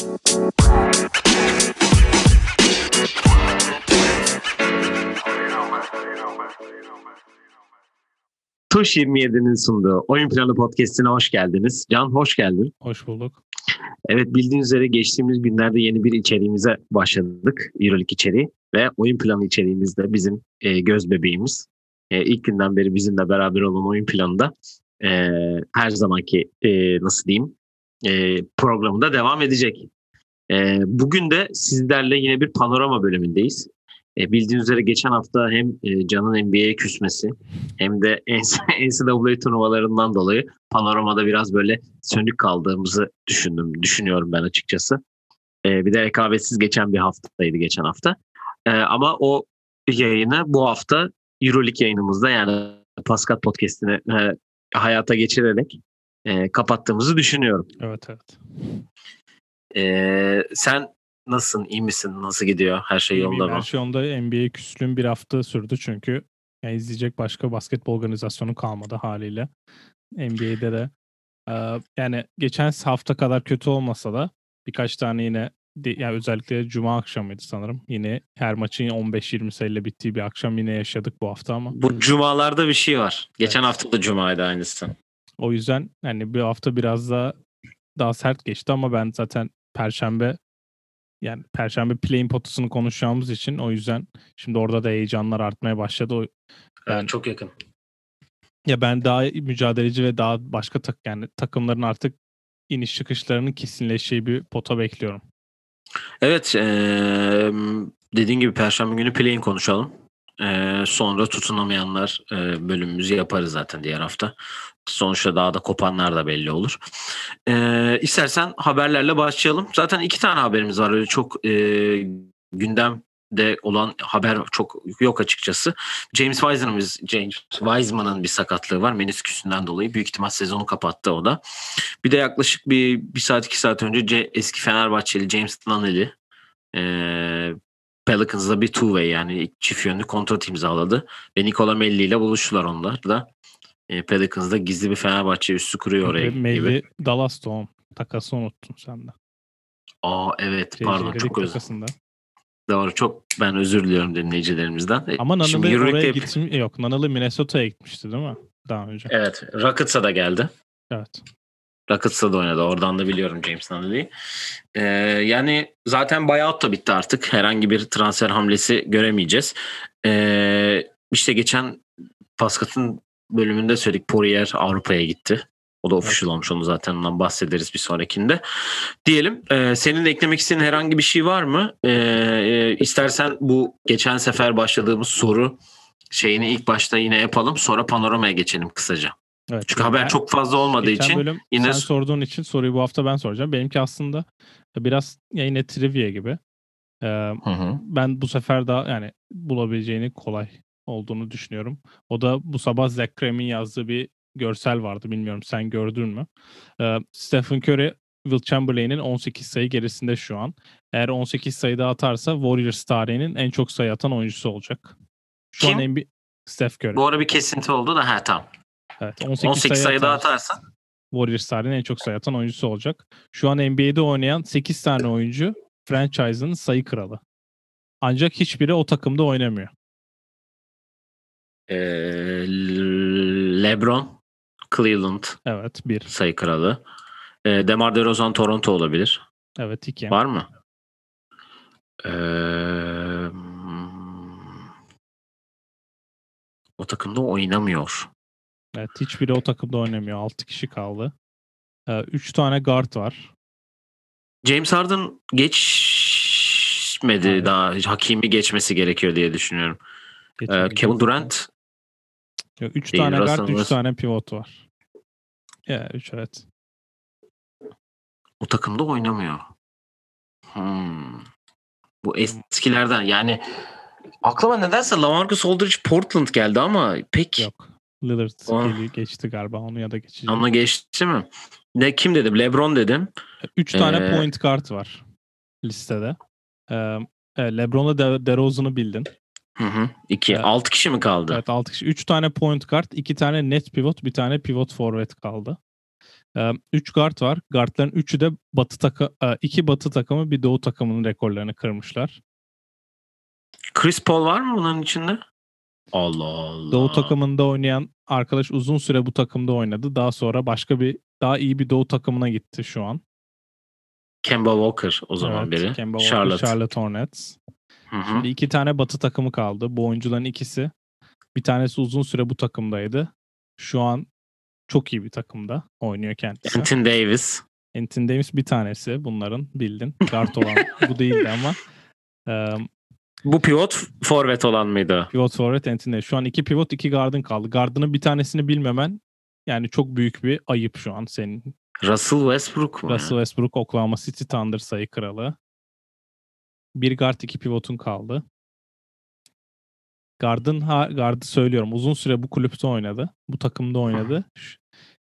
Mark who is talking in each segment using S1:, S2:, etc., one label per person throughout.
S1: Tuş 27'nin sunduğu Oyun Planı Podcast'ine hoş geldiniz. Can hoş geldin.
S2: Hoş bulduk.
S1: Evet bildiğiniz üzere geçtiğimiz günlerde yeni bir içeriğimize başladık. Euroleague içeriği ve oyun planı içeriğimiz de bizim e, göz bebeğimiz. E, ilk günden beri bizimle beraber olan oyun planında e, her zamanki e, nasıl diyeyim e, programında devam edecek. E, bugün de sizlerle yine bir panorama bölümündeyiz. E, bildiğiniz üzere geçen hafta hem e, Can'ın NBA'ye küsmesi hem de NCAA turnuvalarından dolayı panoramada biraz böyle sönük kaldığımızı düşündüm, düşünüyorum ben açıkçası. E, bir de rekabetsiz geçen bir haftaydı geçen hafta. E, ama o yayını bu hafta Euroleague yayınımızda yani Pascal Podcast'ini e, hayata geçirerek e, kapattığımızı düşünüyorum.
S2: Evet evet.
S1: E, sen nasılsın? İyi misin? Nasıl gidiyor? Her şey yolunda mı?
S2: Her şey yolunda. NBA küslüğüm bir hafta sürdü çünkü yani izleyecek başka basketbol organizasyonu kalmadı haliyle. NBA'de de e, yani geçen hafta kadar kötü olmasa da birkaç tane yine yani özellikle cuma akşamıydı sanırım. Yine her maçın 15-20 sayıyla bittiği bir akşam yine yaşadık bu hafta ama.
S1: Bu cumalarda bir şey var. Geçen evet. hafta da cumaydı aynısı.
S2: O yüzden hani bir hafta biraz daha daha sert geçti ama ben zaten perşembe yani Perşembe play'in potasını konuşacağımız için o yüzden şimdi orada da heyecanlar artmaya başladı. O,
S1: ben, evet, çok yakın.
S2: Ya ben daha mücadeleci ve daha başka tak yani takımların artık iniş çıkışlarının kesinleşeceği bir pota bekliyorum.
S1: Evet, ee, dediğin gibi Perşembe günü play'in konuşalım. Ee, sonra tutunamayanlar e, bölümümüzü yaparız zaten diğer hafta. Sonuçta daha da kopanlar da belli olur. Ee, istersen haberlerle başlayalım. Zaten iki tane haberimiz var. Öyle çok e, gündemde olan haber çok yok açıkçası. James Wiseman'ın James Wiseman'ın bir sakatlığı var. Menisküsünden dolayı. Büyük ihtimal sezonu kapattı o da. Bir de yaklaşık bir, bir saat iki saat önce eski Fenerbahçeli James Nunnally e, Pelicans'da bir two-way yani çift yönlü kontrat imzaladı. Ve Nikola Melli ile buluştular onlar da. E, Pelicans'da gizli bir Fenerbahçe üssü kuruyor oraya
S2: Melli gibi. Dallas Doğum. Takası unuttun sen de.
S1: Aa evet şey, pardon çok özür Doğru çok ben özür diliyorum dinleyicilerimizden.
S2: E, Ama Nanalı oraya hep... gitmiş yok. Nanalı Minnesota'ya gitmişti değil mi? Daha önce.
S1: Evet. Rockets'a da geldi.
S2: Evet.
S1: Rockets'ta da oynadı. Oradan da biliyorum James Nunnally'i. Ee, yani zaten buyout da bitti artık. Herhangi bir transfer hamlesi göremeyeceğiz. Ee, işte geçen Paskat'ın bölümünde söyledik. Poirier Avrupa'ya gitti. O da official olmuş onu zaten ondan bahsederiz bir sonrakinde. Diyelim e, senin de eklemek istediğin herhangi bir şey var mı? E, e, istersen bu geçen sefer başladığımız soru şeyini ilk başta yine yapalım sonra panoramaya geçelim kısaca. Evet, Çünkü haber çok fazla olmadığı için
S2: bölüm yine sen sorduğun için soruyu bu hafta ben soracağım. Benimki aslında biraz yine trivia gibi. Ee, hı hı. Ben bu sefer daha yani bulabileceğini kolay olduğunu düşünüyorum. O da bu sabah Zach Kramer'in yazdığı bir görsel vardı. Bilmiyorum sen gördün mü? Ee, Stephen Curry Will Chamberlain'in 18 sayı gerisinde şu an. Eğer 18 sayı daha atarsa Warriors tarihinin en çok sayı atan oyuncusu olacak.
S1: Şu Kim? an NBA Steph Curry. Bu ara bir kesinti oldu da ha tamam.
S2: Evet, 18, 18 sayı, sayı daha atarsa Warriors tarihinin en çok sayı atan oyuncusu olacak. Şu an NBA'de oynayan 8 tane oyuncu franchise'ın sayı kralı. Ancak hiçbiri o takımda oynamıyor.
S1: Ee, LeBron Cleveland.
S2: Evet, bir.
S1: Sayı kralı. Ee, DeMar DeRozan Toronto olabilir.
S2: Evet, iki.
S1: Var mı? Ee, o takımda oynamıyor.
S2: Evet hiçbiri o takımda oynamıyor. 6 kişi kaldı. 3 ee, tane guard var.
S1: James Harden geçmedi evet. daha. Hakimi geçmesi gerekiyor diye düşünüyorum. Ee, Kevin Durant
S2: 3 tane guard, 3 tane pivot var. Ya yeah, 3 evet.
S1: O takımda oynamıyor. Hmm. Bu eskilerden yani aklıma nedense LaMarcus Aldridge Portland geldi ama pek
S2: Yok. Lillard oh. geçti galiba onu ya da geçecek.
S1: Onu geçti mi? Ne kim dedim? LeBron dedim.
S2: Üç tane ee... point kart var listede. Ee, LeBron'la De- DeRozan'ı bildin.
S1: Hı hı. İki. Ee, altı kişi mi kaldı?
S2: Evet altı kişi. Üç tane point kart, iki tane net pivot, bir tane pivot forvet kaldı. 3 guard var. Guardların 3'ü de batı takı, iki batı takımı bir doğu takımının rekorlarını kırmışlar.
S1: Chris Paul var mı bunların içinde? Allah Allah.
S2: Doğu takımında oynayan arkadaş uzun süre bu takımda oynadı. Daha sonra başka bir daha iyi bir doğu takımına gitti şu an.
S1: Kemba Walker o zaman
S2: evet,
S1: biri.
S2: Kemba Walker, Charlotte. Charlotte Hornets. Hı-hı. Şimdi iki tane batı takımı kaldı. Bu oyuncuların ikisi. Bir tanesi uzun süre bu takımdaydı. Şu an çok iyi bir takımda oynuyor kendisi.
S1: Anthony Davis.
S2: Anthony Davis bir tanesi bunların bildin. Guard olan bu değildi ama. Um,
S1: bu pivot forvet olan mıydı?
S2: Pivot forvet Anthony. Şu an iki pivot iki guardın kaldı. Gardının bir tanesini bilmemen yani çok büyük bir ayıp şu an senin.
S1: Russell Westbrook mu?
S2: Russell Westbrook Oklahoma City Thunder sayı kralı. Bir guard iki pivotun kaldı. Gard'ın ha, Gard'ı söylüyorum. Uzun süre bu kulüpte oynadı. Bu takımda oynadı.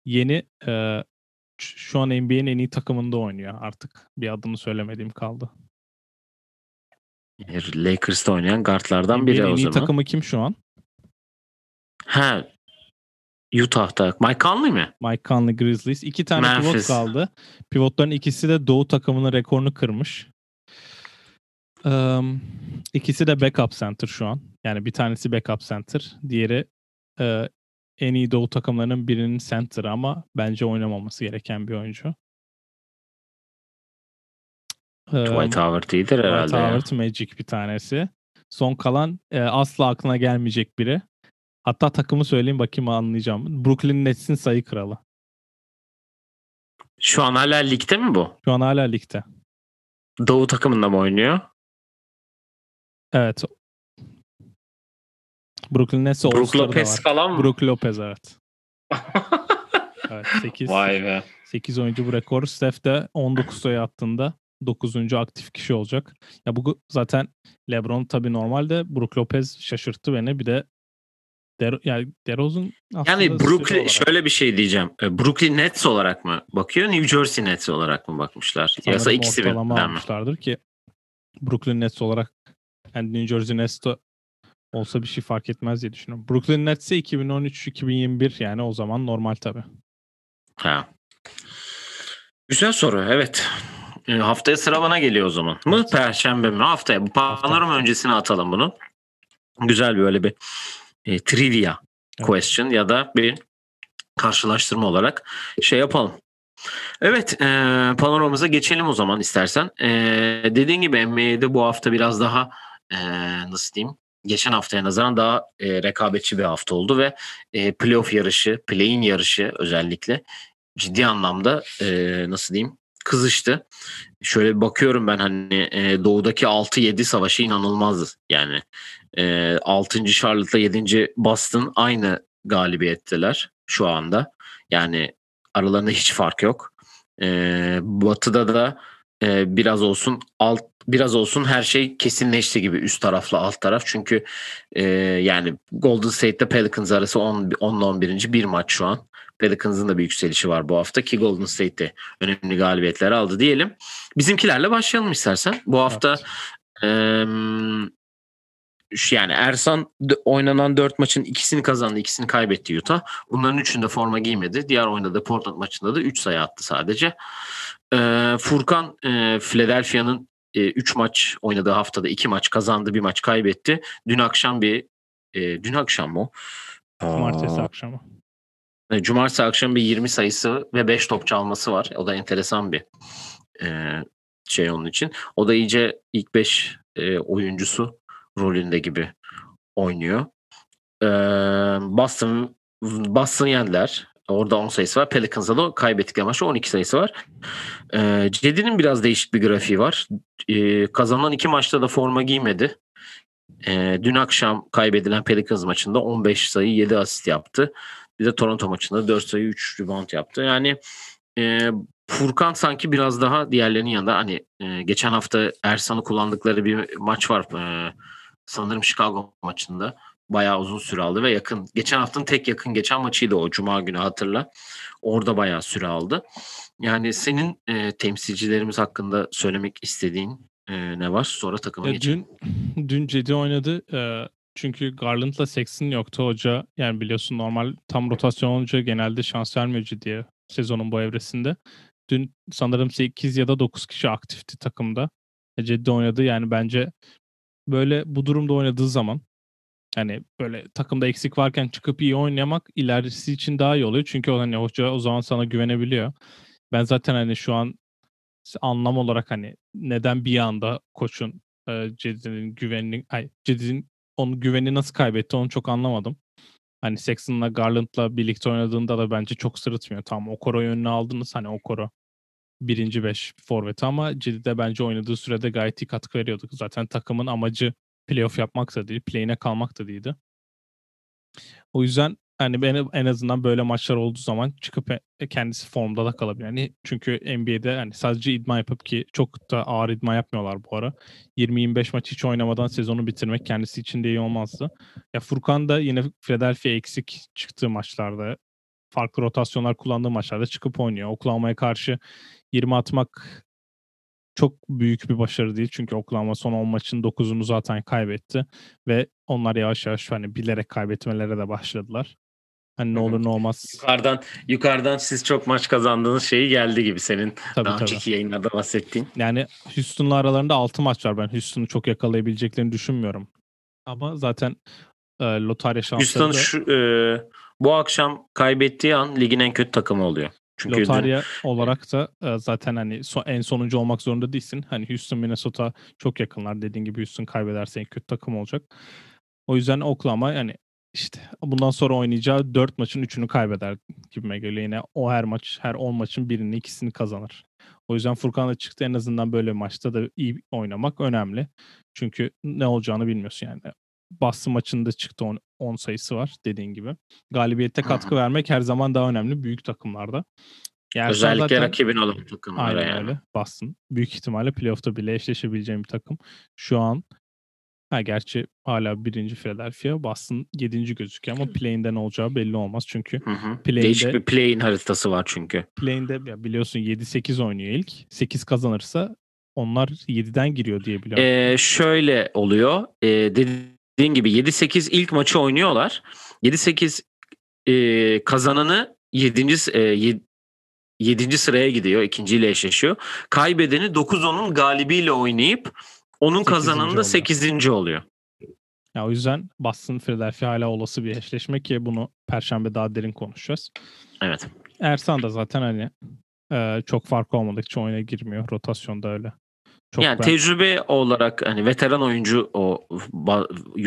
S2: Yeni e, şu an NBA'nin en iyi takımında oynuyor artık. Bir adını söylemediğim kaldı.
S1: Lakers'ta oynayan guardlardan biri o zaman. en iyi
S2: takımı kim şu an?
S1: Ha Utah'ta. Mike Conley mi?
S2: Mike Conley Grizzlies. İki tane Memphis. pivot kaldı. Pivotların ikisi de Doğu takımının rekorunu kırmış. Um, ikisi de backup center şu an. Yani bir tanesi backup center. Diğeri e, en iyi Doğu takımlarının birinin center ama bence oynamaması gereken bir oyuncu.
S1: Dwight Howard iyidir herhalde.
S2: Dwight Howard Magic bir tanesi. Son kalan e, asla aklına gelmeyecek biri. Hatta takımı söyleyeyim bakayım anlayacağım. Brooklyn Nets'in sayı kralı.
S1: Şu an hala ligde mi bu?
S2: Şu an hala ligde.
S1: Doğu takımında mı oynuyor?
S2: Evet. Brooklyn Nets'e
S1: Brook Lopez var. falan
S2: mı? Brook Lopez evet. evet 8,
S1: Vay be.
S2: 8 oyuncu bu rekor. Steph de 19 sayı attığında 9. aktif kişi olacak. Ya bu zaten LeBron tabii normalde Brook Lopez şaşırttı beni. Bir de Der, yani DeRozan
S1: yani Brooklyn şöyle bir şey diyeceğim. E, Brooklyn Nets olarak mı bakıyor? New Jersey Nets olarak mı bakmışlar?
S2: Sanırım Yasa ikisi birden mi? ki Brooklyn Nets olarak yani New Jersey Nets olsa bir şey fark etmez diye düşünüyorum. Brooklyn Nets'e 2013-2021 yani o zaman normal tabii.
S1: Ha. Güzel soru evet. E, haftaya sıra bana geliyor o zaman. Mı? Perşembe mi? Haftaya. Bu panorama öncesine atalım bunu. Güzel böyle bir e, trivia evet. question ya da bir karşılaştırma olarak şey yapalım. Evet, e, panoramamıza geçelim o zaman istersen. E, dediğin gibi NBA'de bu hafta biraz daha e, nasıl diyeyim? Geçen haftaya nazaran daha e, rekabetçi bir hafta oldu ve e, playoff yarışı, play-in yarışı özellikle ciddi anlamda e, nasıl diyeyim kızıştı. Şöyle bakıyorum ben hani e, doğudaki 6-7 savaşı inanılmazdı. Yani e, 6. Charlotte'la 7. Boston aynı galibiyetteler şu anda. Yani aralarında hiç fark yok. E, batı'da da e, biraz olsun alt biraz olsun her şey kesinleşti gibi üst tarafla alt taraf. Çünkü e, yani Golden State'de Pelicans arası 10 10 11. bir maç şu an. Pelicans'ın da bir yükselişi var bu hafta ki Golden State'de önemli galibiyetler aldı diyelim. Bizimkilerle başlayalım istersen. Bu hafta evet. e, yani Ersan oynanan 4 maçın ikisini kazandı, ikisini kaybetti Utah. Bunların üçünde forma giymedi. Diğer oynadığı Portland maçında da 3 sayı attı sadece. E, Furkan e, Philadelphia'nın 3 e, maç oynadığı haftada 2 maç kazandı, bir maç kaybetti. Dün akşam bir e, dün akşam mı?
S2: Cumartesi akşamı.
S1: E, cumartesi akşam bir 20 sayısı ve 5 top çalması var. O da enteresan bir e, şey onun için. O da iyice ilk 5 e, oyuncusu rolünde gibi oynuyor. E, Boston Boston yendiler. Orada 10 sayısı var. Pelicans'a da kaybettikleri maçta 12 sayısı var. E, Cedi'nin biraz değişik bir grafiği var. E, kazanan iki maçta da forma giymedi. E, dün akşam kaybedilen Pelicans maçında 15 sayı 7 asist yaptı. Bir de Toronto maçında 4 sayı 3 rebound yaptı. Yani e, Furkan sanki biraz daha diğerlerinin yanında hani e, geçen hafta Ersan'ı kullandıkları bir maç var. E, sanırım Chicago maçında. Bayağı uzun süre aldı ve yakın. Geçen haftanın tek yakın geçen maçıydı o Cuma günü hatırla. Orada bayağı süre aldı. Yani senin e, temsilcilerimiz hakkında söylemek istediğin e, ne var? Sonra takıma ya geçelim.
S2: Dün, dün Cedi oynadı. E, çünkü Garland'la Sexton yoktu hoca. Yani biliyorsun normal tam rotasyon olunca genelde şans vermiyor Cidi'ye. sezonun bu evresinde. Dün sanırım 8 ya da 9 kişi aktifti takımda. E, Cedi oynadı. Yani bence böyle bu durumda oynadığı zaman hani böyle takımda eksik varken çıkıp iyi oynamak ilerisi için daha iyi oluyor. Çünkü o hani hoca o zaman sana güvenebiliyor. Ben zaten hani şu an anlam olarak hani neden bir anda koçun e, Cedi'nin güvenini ay Cedi'nin onun güvenini nasıl kaybetti onu çok anlamadım. Hani Sexton'la Garland'la birlikte oynadığında da bence çok sırıtmıyor. Tamam Okoro'yu önüne aldınız. Hani Okoro birinci beş forveti ama Cedi'de bence oynadığı sürede gayet iyi katkı veriyordu. Zaten takımın amacı playoff yapmak da değil, play'ine kalmak da değildi. O yüzden hani en, en azından böyle maçlar olduğu zaman çıkıp e, kendisi formda da kalabilir. Yani çünkü NBA'de hani sadece idman yapıp ki çok da ağır idman yapmıyorlar bu ara. 20-25 maç hiç oynamadan sezonu bitirmek kendisi için de iyi olmazdı. Ya Furkan da yine Philadelphia eksik çıktığı maçlarda farklı rotasyonlar kullandığı maçlarda çıkıp oynuyor. Oklahoma'ya karşı 20 atmak çok büyük bir başarı değil. Çünkü Oklahoma son 10 maçın 9'unu zaten kaybetti. Ve onlar yavaş yavaş hani bilerek kaybetmelere de başladılar. Hani ne olur ne olmaz.
S1: Yukarıdan yukarıdan siz çok maç kazandığınız şeyi geldi gibi senin tabii, daha önceki yayınlarda bahsettiğin.
S2: Yani Houston'la aralarında 6 maç var. Ben Houston'u çok yakalayabileceklerini düşünmüyorum. Ama zaten e, lotarya şansları
S1: Houston şu, e, bu akşam kaybettiği an ligin en kötü takımı oluyor.
S2: Çünkü Lotarya dün... olarak da e, zaten hani en sonuncu olmak zorunda değilsin. Hani Houston, Minnesota çok yakınlar. Dediğin gibi Houston kaybederse en kötü takım olacak. O yüzden Oklahoma yani işte bundan sonra oynayacağı 4 maçın 3'ünü kaybeder gibime geliyor. Yine o her maç, her 10 maçın birini ikisini kazanır. O yüzden Furkan'la çıktı en azından böyle maçta da iyi oynamak önemli. Çünkü ne olacağını bilmiyorsun yani. Boston maçında çıktı 10 sayısı var dediğin gibi. Galibiyette katkı Hı-hı. vermek her zaman daha önemli büyük takımlarda.
S1: Yani Özellikle zaten, rakibin olan takımlara
S2: aynen yani. öyle. Boston. Büyük ihtimalle playoff'ta bile eşleşebileceğim bir takım. Şu an ha gerçi hala birinci Philadelphia. Boston yedinci gözüküyor ama play'inden olacağı belli olmaz. Çünkü
S1: play'inde, Değişik bir play'in haritası var çünkü.
S2: Play'inde ya biliyorsun 7-8 oynuyor ilk. 8 kazanırsa onlar 7'den giriyor diye biliyorum.
S1: Ee, şöyle oluyor. Ee, dediğin gibi 7-8 ilk maçı oynuyorlar. 7-8 e, kazananı 7. E, 7. sıraya gidiyor. ikinciyle eşleşiyor. Kaybedeni 9-10'un galibiyle oynayıp onun kazananı da 8. oluyor.
S2: Ya o yüzden Boston Philadelphia hala olası bir eşleşme ki bunu perşembe daha derin konuşacağız.
S1: Evet.
S2: Ersan da zaten hani e, çok fark olmadıkça oyuna girmiyor. Rotasyonda öyle.
S1: Çok yani ben... tecrübe olarak hani veteran oyuncu o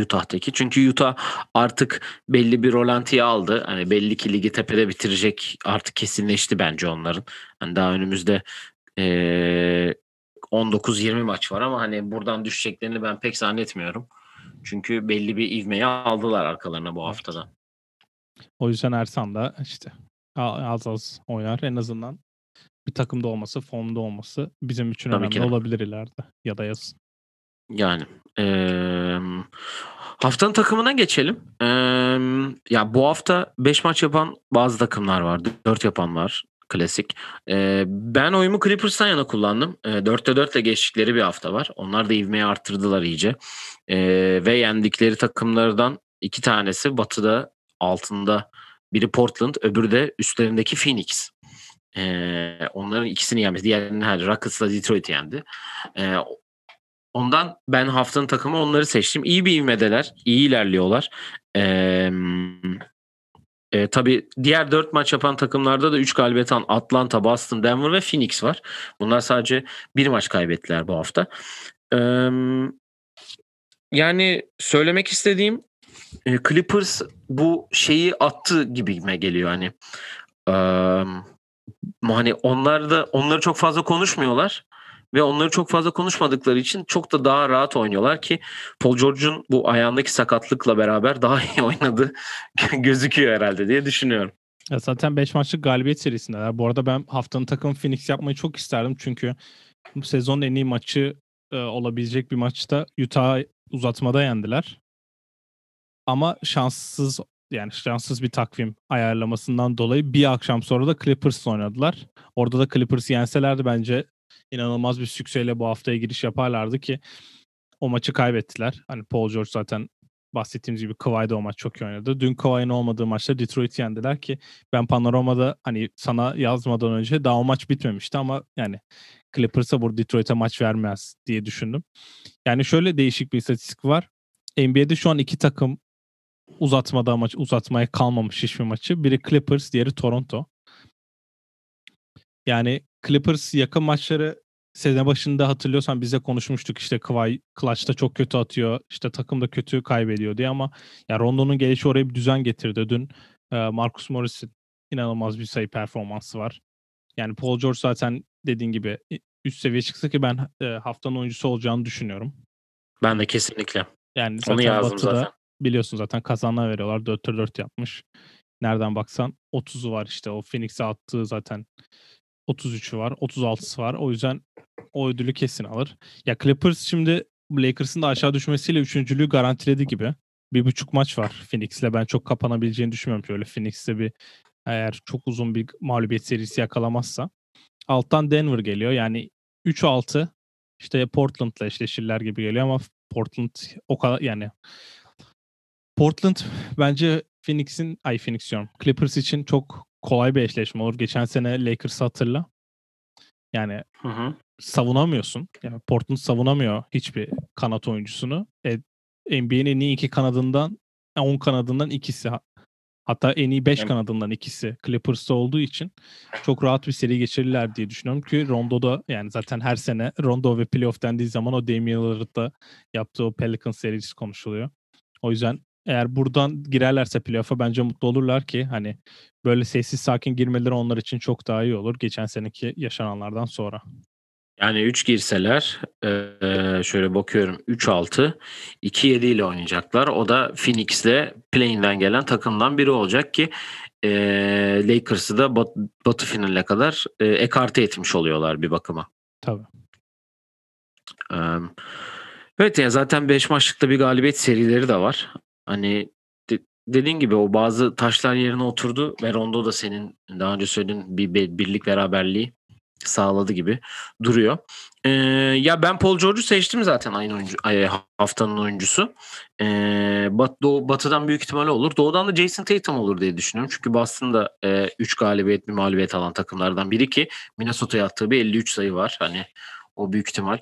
S1: Utah'taki. Çünkü Utah artık belli bir rolantiyi aldı. Hani belli ki ligi tepede bitirecek artık kesinleşti bence onların. Hani daha önümüzde ee, 19-20 maç var ama hani buradan düşeceklerini ben pek zannetmiyorum. Çünkü belli bir ivmeyi aldılar arkalarına bu haftada.
S2: O yüzden Ersan da işte az az oynar. En azından bir takımda olması, formda olması bizim için Tabii önemli olabilir ileride ya da yazın.
S1: Yani ee, haftanın takımına geçelim. Ee, ya bu hafta 5 maç yapan bazı takımlar var. 4 yapan var. Klasik. Ee, ben oyumu Clippers'tan yana kullandım. Ee, 4'te 4 ile geçtikleri bir hafta var. Onlar da ivmeyi arttırdılar iyice. Ee, ve yendikleri takımlardan iki tanesi batıda altında biri Portland öbürü de üstlerindeki Phoenix. Ee, onların ikisini yenmesi. Diğerinin her Rockets'la Detroit yendi. Ee, ondan ben haftanın takımı onları seçtim. İyi bir ivmedeler. iyi ilerliyorlar. Ee, e, tabii diğer dört maç yapan takımlarda da 3 galibiyet alan Atlanta, Boston, Denver ve Phoenix var. Bunlar sadece bir maç kaybettiler bu hafta. Ee, yani söylemek istediğim e, Clippers bu şeyi attı gibime geliyor hani. Ee, hani onlar da onları çok fazla konuşmuyorlar ve onları çok fazla konuşmadıkları için çok da daha rahat oynuyorlar ki Paul George'un bu ayağındaki sakatlıkla beraber daha iyi oynadı gözüküyor herhalde diye düşünüyorum.
S2: Ya zaten 5 maçlık galibiyet serisindeler. Bu arada ben haftanın takım Phoenix yapmayı çok isterdim çünkü bu sezonun en iyi maçı e, olabilecek bir maçta Utah uzatmada yendiler. Ama şanssız yani şanssız bir takvim ayarlamasından dolayı bir akşam sonra da Clippers oynadılar. Orada da Clippers yenselerdi bence inanılmaz bir sükseyle bu haftaya giriş yaparlardı ki o maçı kaybettiler. Hani Paul George zaten bahsettiğimiz gibi Kawhi'de o maç çok iyi oynadı. Dün Kawhi'nin olmadığı maçta Detroit yendiler ki ben Panorama'da hani sana yazmadan önce daha o maç bitmemişti ama yani Clippers'a burada Detroit'e maç vermez diye düşündüm. Yani şöyle değişik bir istatistik var. NBA'de şu an iki takım uzatmada maç uzatmaya kalmamış hiçbir maçı. Biri Clippers, diğeri Toronto. Yani Clippers yakın maçları sene başında hatırlıyorsan bize konuşmuştuk işte Kawhi clutch'ta çok kötü atıyor. işte takım da kötü kaybediyor diye ama ya Rondo'nun gelişi oraya bir düzen getirdi. Dün e, Marcus Morris'in inanılmaz bir sayı performansı var. Yani Paul George zaten dediğin gibi üst seviye çıksa ki ben e, haftanın oyuncusu olacağını düşünüyorum.
S1: Ben de kesinlikle.
S2: Yani zaten Onu yazdım Batı'da zaten. Biliyorsun zaten kazanlar veriyorlar. 4 4 yapmış. Nereden baksan 30'u var işte. O Phoenix'e attığı zaten 33'ü var. 36'sı var. O yüzden o ödülü kesin alır. Ya Clippers şimdi Lakers'ın da aşağı düşmesiyle üçüncülüğü garantiledi gibi. Bir buçuk maç var Phoenix'le. Ben çok kapanabileceğini düşünmüyorum. Şöyle Phoenix'te bir eğer çok uzun bir mağlubiyet serisi yakalamazsa. Alttan Denver geliyor. Yani 3-6 işte Portland'la eşleşirler gibi geliyor ama Portland o kadar yani Portland bence Phoenix'in ay Phoenix diyorum. Clippers için çok kolay bir eşleşme olur. Geçen sene Lakers hatırla. Yani hı hı. savunamıyorsun. Yani Portland savunamıyor hiçbir kanat oyuncusunu. E, NBA'nin en iyi iki kanadından 10 kanadından ikisi hatta en iyi 5 evet. kanadından ikisi Clippers'ta olduğu için çok rahat bir seri geçirirler diye düşünüyorum ki Rondo'da yani zaten her sene Rondo ve playoff dendiği zaman o Damian Lillard'da yaptığı o Pelicans serisi konuşuluyor. O yüzden eğer buradan girerlerse playoff'a bence mutlu olurlar ki hani böyle sessiz sakin girmeleri onlar için çok daha iyi olur geçen seneki yaşananlardan sonra.
S1: Yani 3 girseler şöyle bakıyorum 3-6 2-7 ile oynayacaklar. O da Phoenix'le play'inden gelen takımdan biri olacak ki Lakers'ı da bat, batı finale kadar ekarte etmiş oluyorlar bir bakıma.
S2: Tabii.
S1: Evet ya zaten 5 maçlıkta bir galibiyet serileri de var. Hani de, dediğin gibi o bazı taşlar yerine oturdu ve Rondo da senin daha önce söylediğin bir birlik beraberliği sağladı gibi duruyor. Ee, ya ben Paul George'u seçtim zaten aynı oyuncu haftanın oyuncusu. Ee, Bat, Doğu, Batı'dan büyük ihtimalle olur. Doğu'dan da Jason Tatum olur diye düşünüyorum. Çünkü Boston'da 3 e, galibiyet bir mağlubiyet alan takımlardan biri ki Minnesota'ya attığı bir 53 sayı var. Hani o büyük ihtimal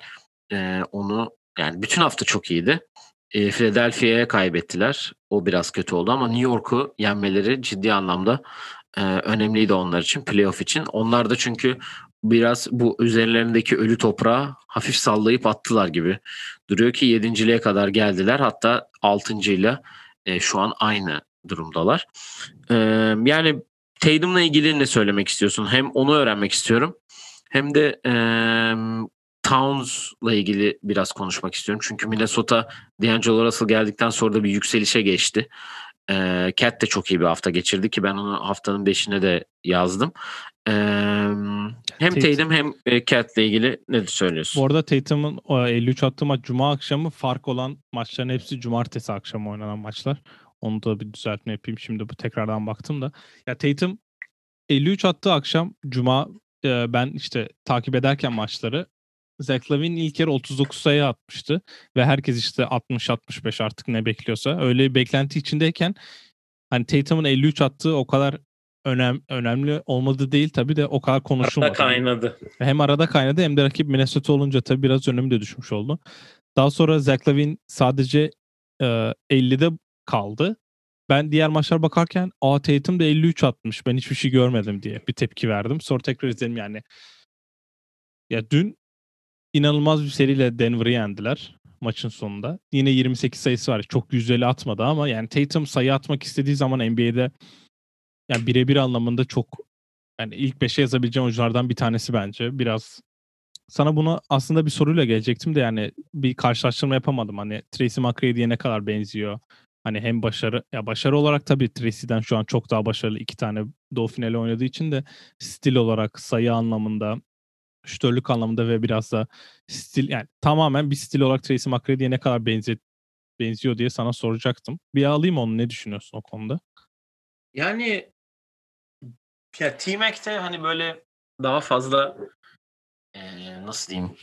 S1: e, onu yani bütün hafta çok iyiydi. E, Philadelphia'ya kaybettiler. O biraz kötü oldu ama New York'u yenmeleri ciddi anlamda e, önemliydi onlar için, playoff için. Onlar da çünkü biraz bu üzerlerindeki ölü toprağı hafif sallayıp attılar gibi. Duruyor ki yedinciliğe kadar geldiler. Hatta altıncıyla e, şu an aynı durumdalar. E, yani Tatum'la ilgili ne söylemek istiyorsun? Hem onu öğrenmek istiyorum. Hem de Towns'la ilgili biraz konuşmak istiyorum. Çünkü Minnesota D'Angelo Russell geldikten sonra da bir yükselişe geçti. E, Cat de çok iyi bir hafta geçirdi ki ben onu haftanın beşine de yazdım. E, hem Tatum hem Cat'le ilgili ne söylüyorsun?
S2: Bu arada Tatum'un 53 attığı maç Cuma akşamı fark olan maçların hepsi Cumartesi akşamı oynanan maçlar. Onu da bir düzeltme yapayım. Şimdi bu tekrardan baktım da. Ya Tatum 53 attığı akşam Cuma ben işte takip ederken maçları Zach Lavin ilk yarı 39 sayı atmıştı ve herkes işte 60-65 artık ne bekliyorsa öyle bir beklenti içindeyken hani Tatum'un 53 attığı o kadar önem, önemli olmadı değil tabii de o kadar konuşulmadı.
S1: Arada kaynadı.
S2: Hem arada kaynadı hem de rakip Minnesota olunca tabii biraz önemi de düşmüş oldu. Daha sonra Zach Lavin sadece e, 50'de kaldı. Ben diğer maçlar bakarken A Tatum da 53 atmış. Ben hiçbir şey görmedim diye bir tepki verdim. Sonra tekrar izledim yani. Ya dün inanılmaz bir seriyle Denver'ı yendiler maçın sonunda. Yine 28 sayısı var. Çok yüzdeli atmadı ama yani Tatum sayı atmak istediği zaman NBA'de yani birebir anlamında çok yani ilk 5'e yazabileceğim oyunculardan bir tanesi bence. Biraz sana bunu aslında bir soruyla gelecektim de yani bir karşılaştırma yapamadım. Hani Tracy McGrady'ye ne kadar benziyor? Hani hem başarı ya başarı olarak tabii Tracy'den şu an çok daha başarılı iki tane Doğu finali oynadığı için de stil olarak sayı anlamında şütörlük anlamında ve biraz da stil yani tamamen bir stil olarak Tracy McGrady'ye ne kadar benziyor, benziyor diye sana soracaktım. Bir alayım onu ne düşünüyorsun o konuda?
S1: Yani ya T-Mac'te hani böyle daha fazla ee, nasıl diyeyim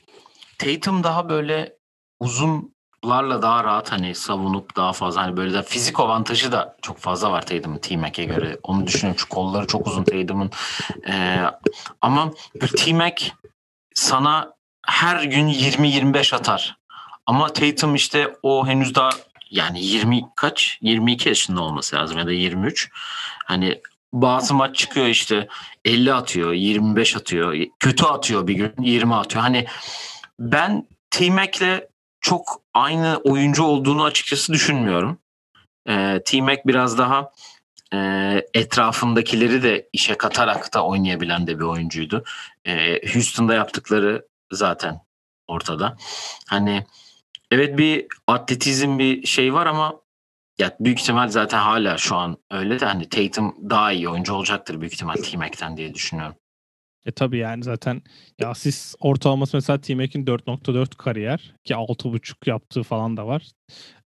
S1: Tatum daha böyle uzun toplarla daha rahat hani savunup daha fazla hani böyle de fizik avantajı da çok fazla var Tatum'un T-Mac'e göre. Onu düşünüyorum. Şu kolları çok uzun Tatum'un. Ee, ama T-Mac sana her gün 20-25 atar. Ama Tatum işte o henüz daha yani 20 kaç? 22 yaşında olması lazım ya da 23. Hani bazı maç çıkıyor işte 50 atıyor, 25 atıyor, kötü atıyor bir gün 20 atıyor. Hani ben T-Mac'le çok aynı oyuncu olduğunu açıkçası düşünmüyorum. E, T-Mac biraz daha e, etrafındakileri de işe katarak da oynayabilen de bir oyuncuydu. E, Houston'da yaptıkları zaten ortada. Hani evet bir atletizm bir şey var ama ya büyük ihtimal zaten hala şu an öyle de hani Tatum daha iyi oyuncu olacaktır büyük ihtimal T-Mac'ten diye düşünüyorum.
S2: E tabii yani zaten ya asist ortalaması mesela T-Mac'in 4.4 kariyer ki 6.5 yaptığı falan da var.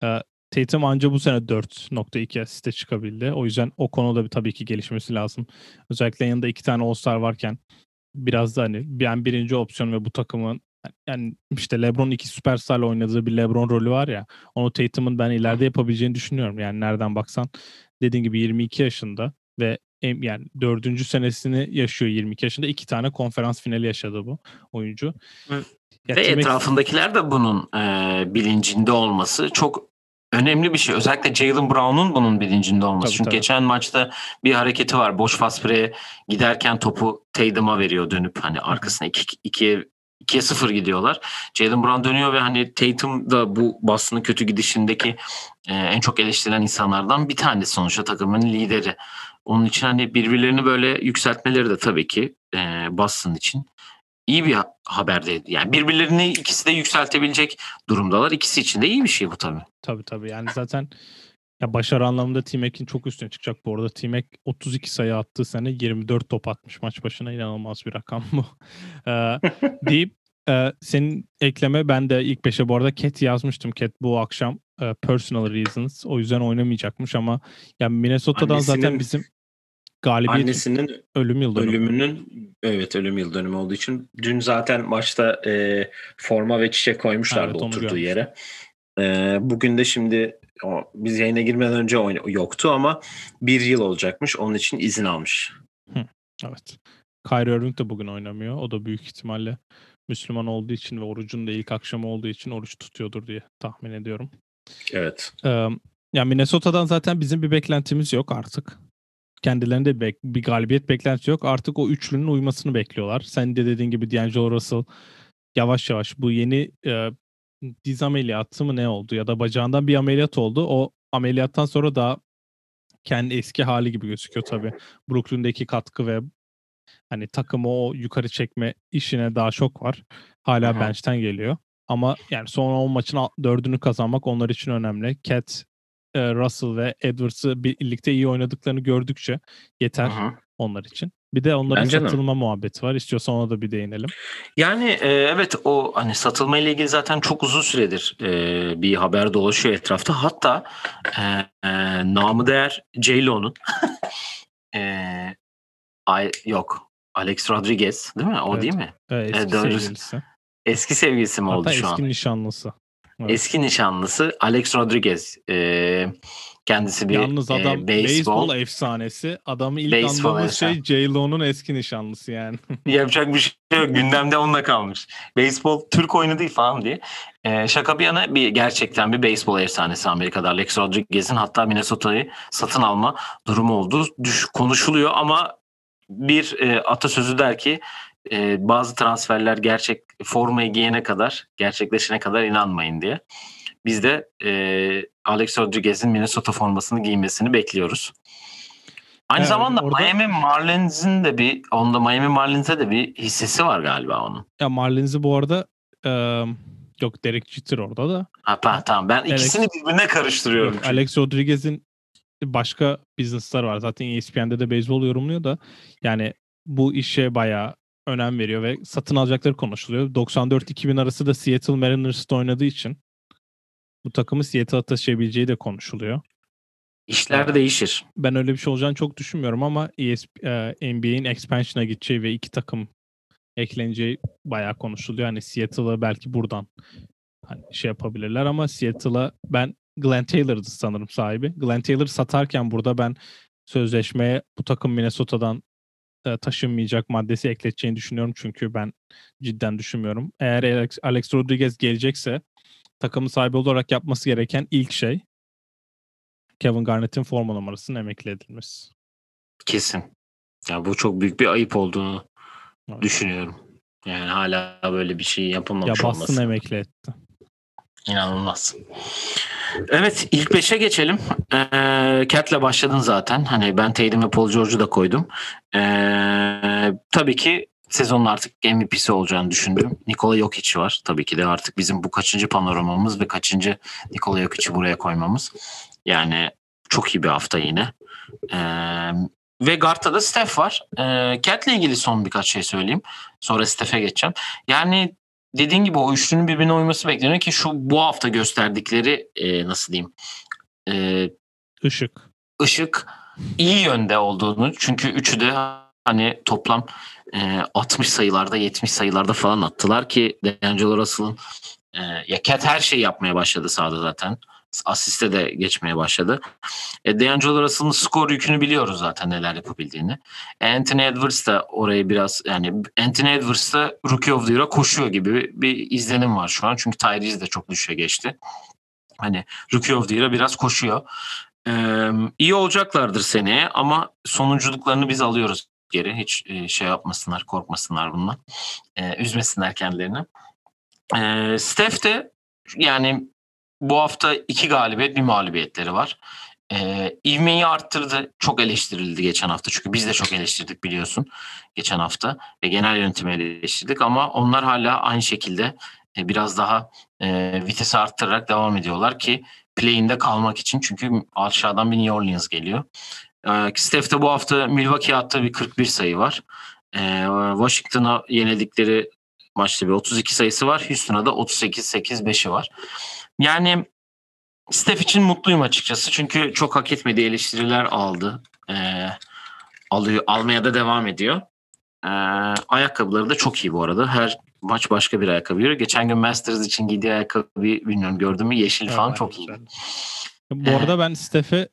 S2: E, Tatum anca bu sene 4.2 asiste çıkabildi. O yüzden o konuda bir tabii ki gelişmesi lazım. Özellikle yanında iki tane All-Star varken biraz da hani ben birinci opsiyon ve bu takımın yani işte LeBron iki süperstarla oynadığı bir LeBron rolü var ya onu Tatum'un ben ileride yapabileceğini düşünüyorum. Yani nereden baksan dediğin gibi 22 yaşında ve yani dördüncü senesini yaşıyor 22 yaşında. iki tane konferans finali yaşadı bu oyuncu.
S1: Ya Ve etrafındakiler de bunun e, bilincinde olması çok önemli bir şey. Özellikle Jalen Brown'un bunun bilincinde olması. Tabii, Çünkü tabii. geçen maçta bir hareketi var. Boş Faspre'ye giderken topu Tatum'a veriyor dönüp hani arkasına 2 2'ye 2'ye 0 gidiyorlar. Jalen Brown dönüyor ve hani Tatum da bu Boston'ın kötü gidişindeki e, en çok eleştirilen insanlardan bir tanesi sonuçta takımın lideri. Onun için hani birbirlerini böyle yükseltmeleri de tabii ki e, Boston için iyi bir haber Yani birbirlerini ikisi de yükseltebilecek durumdalar. İkisi için de iyi bir şey bu tabii.
S2: Tabii tabii. Yani zaten ya başarı anlamında T-Mac'in çok üstüne çıkacak bu arada. T-Mac 32 sayı attığı sene 24 top atmış maç başına. inanılmaz bir rakam bu. ee, deyip e, senin ekleme ben de ilk beşe bu arada Cat yazmıştım. Cat bu akşam e, personal reasons o yüzden oynamayacakmış ama ya Minnesota'dan Annesinin... zaten bizim galibiyet
S1: annesinin ölüm yıl dönümü. ölümünün evet ölüm yıl dönümü olduğu için dün zaten maçta e, forma ve çiçek koymuşlardı evet, oturduğu yere. E, bugün de şimdi o, biz yayına girmeden önce yoktu ama bir yıl olacakmış. Onun için izin almış.
S2: Hı, evet. Kyrie Irving de bugün oynamıyor. O da büyük ihtimalle Müslüman olduğu için ve orucun da ilk akşamı olduğu için oruç tutuyordur diye tahmin ediyorum.
S1: Evet.
S2: Ee, yani Minnesota'dan zaten bizim bir beklentimiz yok artık kendilerinde bir, bir galibiyet beklentisi yok. Artık o üçlünün uymasını bekliyorlar. Sen de dediğin gibi D'Angelo Russell yavaş yavaş bu yeni e, diz ameliyatı mı ne oldu ya da bacağından bir ameliyat oldu. O ameliyattan sonra daha kendi eski hali gibi gözüküyor tabii. Brooklyn'deki katkı ve hani takımı o yukarı çekme işine daha çok var. Hala Aha. bench'ten geliyor. Ama yani son 10 maçın dördünü kazanmak onlar için önemli. Cat Russell ve Edwards'ı birlikte iyi oynadıklarını gördükçe yeter Aha. onlar için. Bir de onların Bence satılma de. muhabbeti var. İstiyorsan ona da bir değinelim.
S1: Yani e, evet o hani satılma ile ilgili zaten çok uzun süredir e, bir haber dolaşıyor etrafta. Hatta e, e, namı değer J-Lo'nun e, ay, yok Alex Rodriguez değil mi? O evet. değil mi?
S2: Evet, eski e, sevgilisi.
S1: Eski sevgilisi mi Hatta oldu şu
S2: an?
S1: Hatta
S2: eski nişanlısı.
S1: Evet. Eski nişanlısı Alex Rodriguez. E, kendisi bir
S2: Yalnız adam e, beyzbol efsanesi. Adamı ilk beyzbol anladığımız şey J-Lo'nun eski nişanlısı yani.
S1: Yapacak bir şey yok. Gündemde onunla kalmış. Beyzbol Türk oyunu değil falan diye. E, şaka bir yana bir gerçekten bir beyzbol efsanesi Amerika'da. Alex Rodriguez'in hatta Minnesota'yı satın alma durumu oldu. Düş, konuşuluyor ama bir e, atasözü der ki e, bazı transferler gerçek formayı giyene kadar, gerçekleşene kadar inanmayın diye. Biz de e, Alex Rodriguez'in Minnesota formasını giymesini bekliyoruz. Aynı evet, zamanda orada... Miami Marlins'in de bir onda Miami Marlins'e de bir hissesi var galiba onun.
S2: Ya Marlins'i bu arada e, yok Derek Jeter orada da.
S1: Ha, tamam ben Alex, ikisini birbirine karıştırıyorum. Yok,
S2: Alex Rodriguez'in başka business'lar var. Zaten ESPN'de de beyzbol yorumluyor da yani bu işe bayağı önem veriyor ve satın alacakları konuşuluyor. 94-2000 arası da Seattle Mariners'ta oynadığı için bu takımı Seattle'a taşıyabileceği de konuşuluyor.
S1: İşler değişir.
S2: Ben öyle bir şey olacağını çok düşünmüyorum ama ESP, e, NBA'in expansion'a gideceği ve iki takım ekleneceği bayağı konuşuluyor. Hani Seattle'ı belki buradan hani şey yapabilirler ama Seattle'a ben Glenn Taylor'dı sanırım sahibi. Glenn Taylor satarken burada ben sözleşmeye bu takım Minnesota'dan e, taşınmayacak maddesi ekleteceğini düşünüyorum. Çünkü ben cidden düşünmüyorum. Eğer Alex, Alex Rodriguez gelecekse takımın sahibi olarak yapması gereken ilk şey Kevin Garnett'in forma numarasının emekli edilmesi.
S1: Kesin. Yani bu çok büyük bir ayıp olduğunu evet. düşünüyorum. Yani hala böyle bir şey yapılmamış
S2: ya
S1: olması. Ya
S2: Boston emekli etti.
S1: İnanılmaz. Evet ilk beşe geçelim. Ee, Cat'le başladın zaten. Hani ben Tatum ve Paul George'u da koydum. Ee, tabii ki sezonun artık MVP'si olacağını düşündüm. Nikola Jokic var. Tabii ki de artık bizim bu kaçıncı panoramamız ve kaçıncı Nikola Jokic'i buraya koymamız. Yani çok iyi bir hafta yine. Ee, ve Gart'ta da Steph var. Ee, Cat'le ilgili son birkaç şey söyleyeyim. Sonra Steph'e geçeceğim. Yani dediğin gibi o üçlünün birbirine uyması bekleniyor ki şu bu hafta gösterdikleri e, nasıl diyeyim
S2: e, ışık
S1: ışık iyi yönde olduğunu çünkü üçü de hani toplam e, 60 sayılarda 70 sayılarda falan attılar ki D'Angelo Russell'ın e, ya Cat her şeyi yapmaya başladı sahada zaten asiste de geçmeye başladı. E, D'Angelo Russell'ın skor yükünü biliyoruz zaten neler yapabildiğini. Anthony Edwards da orayı biraz yani Anthony Edwards da Rookie of the Year'a koşuyor gibi bir izlenim var şu an. Çünkü Tyrese de çok düşe geçti. Hani Rookie of the Year'a biraz koşuyor. Ee, iyi olacaklardır seneye ama sonunculuklarını biz alıyoruz geri. Hiç e, şey yapmasınlar, korkmasınlar bundan. Ee, üzmesinler kendilerini. Ee, Steph de yani bu hafta iki galibiyet bir mağlubiyetleri var. Ee, ivmeyi arttırdı. Çok eleştirildi geçen hafta. Çünkü biz de çok eleştirdik biliyorsun geçen hafta. Ve genel yönetimi eleştirdik ama onlar hala aynı şekilde e, biraz daha e, vitesi arttırarak devam ediyorlar ki play'inde kalmak için. Çünkü aşağıdan bir New Orleans geliyor. E, Steph de bu hafta Milwaukee'ye attığı bir 41 sayı var. E, Washington'a yenildikleri maçta bir 32 sayısı var. Houston'a da 38-8-5'i var. Yani Steph için mutluyum açıkçası. Çünkü çok hak etmediği eleştiriler aldı. Ee, alıyor, almaya da devam ediyor. Ee, ayakkabıları da çok iyi bu arada. Her maç başka bir ayakkabı görüyor. Geçen gün Masters için giydiği ayakkabı bilmiyorum gördün mü? Yeşil evet, falan çok iyi.
S2: Bu ee, arada ben Steph'e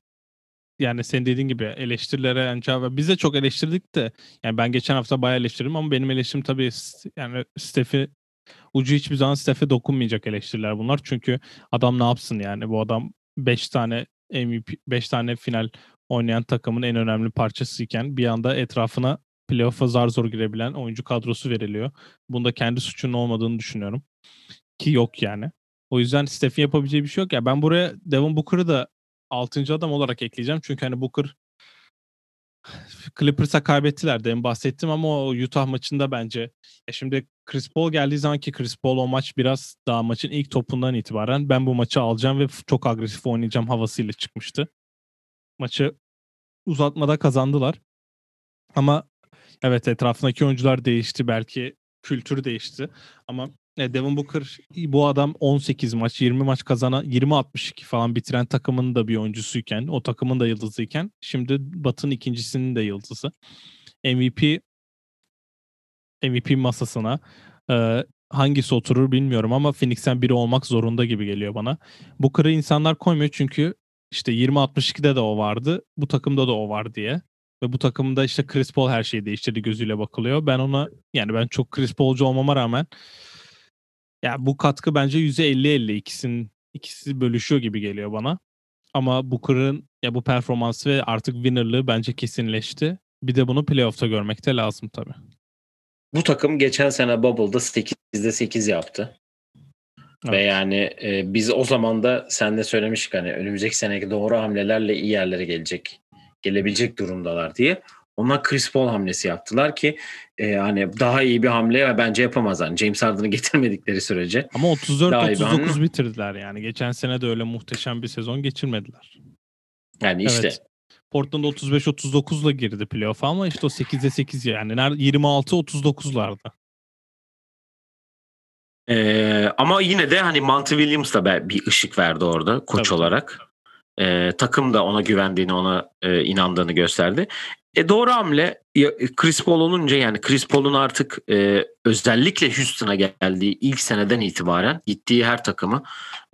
S2: yani senin dediğin gibi eleştirilere yani cevap biz de çok eleştirdik de yani ben geçen hafta bayağı eleştirdim ama benim eleştirim tabii yani Steph'i ucu hiçbir zaman Steph'e dokunmayacak eleştiriler bunlar. Çünkü adam ne yapsın yani bu adam 5 tane MVP 5 tane final oynayan takımın en önemli parçasıyken bir anda etrafına playoff'a zar zor girebilen oyuncu kadrosu veriliyor. Bunda kendi suçunun olmadığını düşünüyorum. Ki yok yani. O yüzden Steph'in yapabileceği bir şey yok. Ya ben buraya Devin Booker'ı da 6. adam olarak ekleyeceğim. Çünkü hani Booker Clippers'a kaybettiler demin bahsettim ama o Utah maçında bence ya şimdi Chris Paul geldiği zaman ki Chris Paul o maç biraz daha maçın ilk topundan itibaren ben bu maçı alacağım ve çok agresif oynayacağım havasıyla çıkmıştı. Maçı uzatmada kazandılar. Ama evet etrafındaki oyuncular değişti belki kültür değişti ama e, Devin Booker bu adam 18 maç 20 maç kazanan 20-62 falan bitiren takımın da bir oyuncusuyken o takımın da yıldızıyken şimdi Batın ikincisinin de yıldızı. MVP MVP masasına e, hangisi oturur bilmiyorum ama Phoenix'ten biri olmak zorunda gibi geliyor bana. Booker'ı insanlar koymuyor çünkü işte 20-62'de de o vardı. Bu takımda da o var diye. Ve bu takımda işte Chris Paul her şeyi değiştirdi gözüyle bakılıyor. Ben ona yani ben çok Chris Paul'cu olmama rağmen ya bu katkı bence %50-50 ikisinin ikisi bölüşüyor gibi geliyor bana. Ama Booker'ın ya bu performansı ve artık winnerlığı bence kesinleşti. Bir de bunu playoff'ta görmek de lazım tabii.
S1: Bu takım geçen sene Bubble'da 8'de 8 yaptı. Evet. Ve yani e, biz o zaman da sen de söylemiştik hani önümüzdeki seneki doğru hamlelerle iyi yerlere gelecek, gelebilecek durumdalar diye. Ona Chris Paul hamlesi yaptılar ki e, hani daha iyi bir hamle bence yapamazlar. Yani James Harden'ı getirmedikleri sürece.
S2: Ama 34-39 bitirdiler yani. Geçen sene de öyle muhteşem bir sezon geçirmediler.
S1: Yani işte. Evet.
S2: Portland 35-39'la girdi playoff'a ama işte o 8'de 8 yani 26-39'larda.
S1: Ee, ama yine de hani Monty Williams da bir ışık verdi orada koç Tabii. olarak. Ee, takım da ona güvendiğini, ona e, inandığını gösterdi. E doğru hamle Chris Paul olunca yani Chris Paul'un artık e, özellikle Houston'a geldiği ilk seneden itibaren gittiği her takımı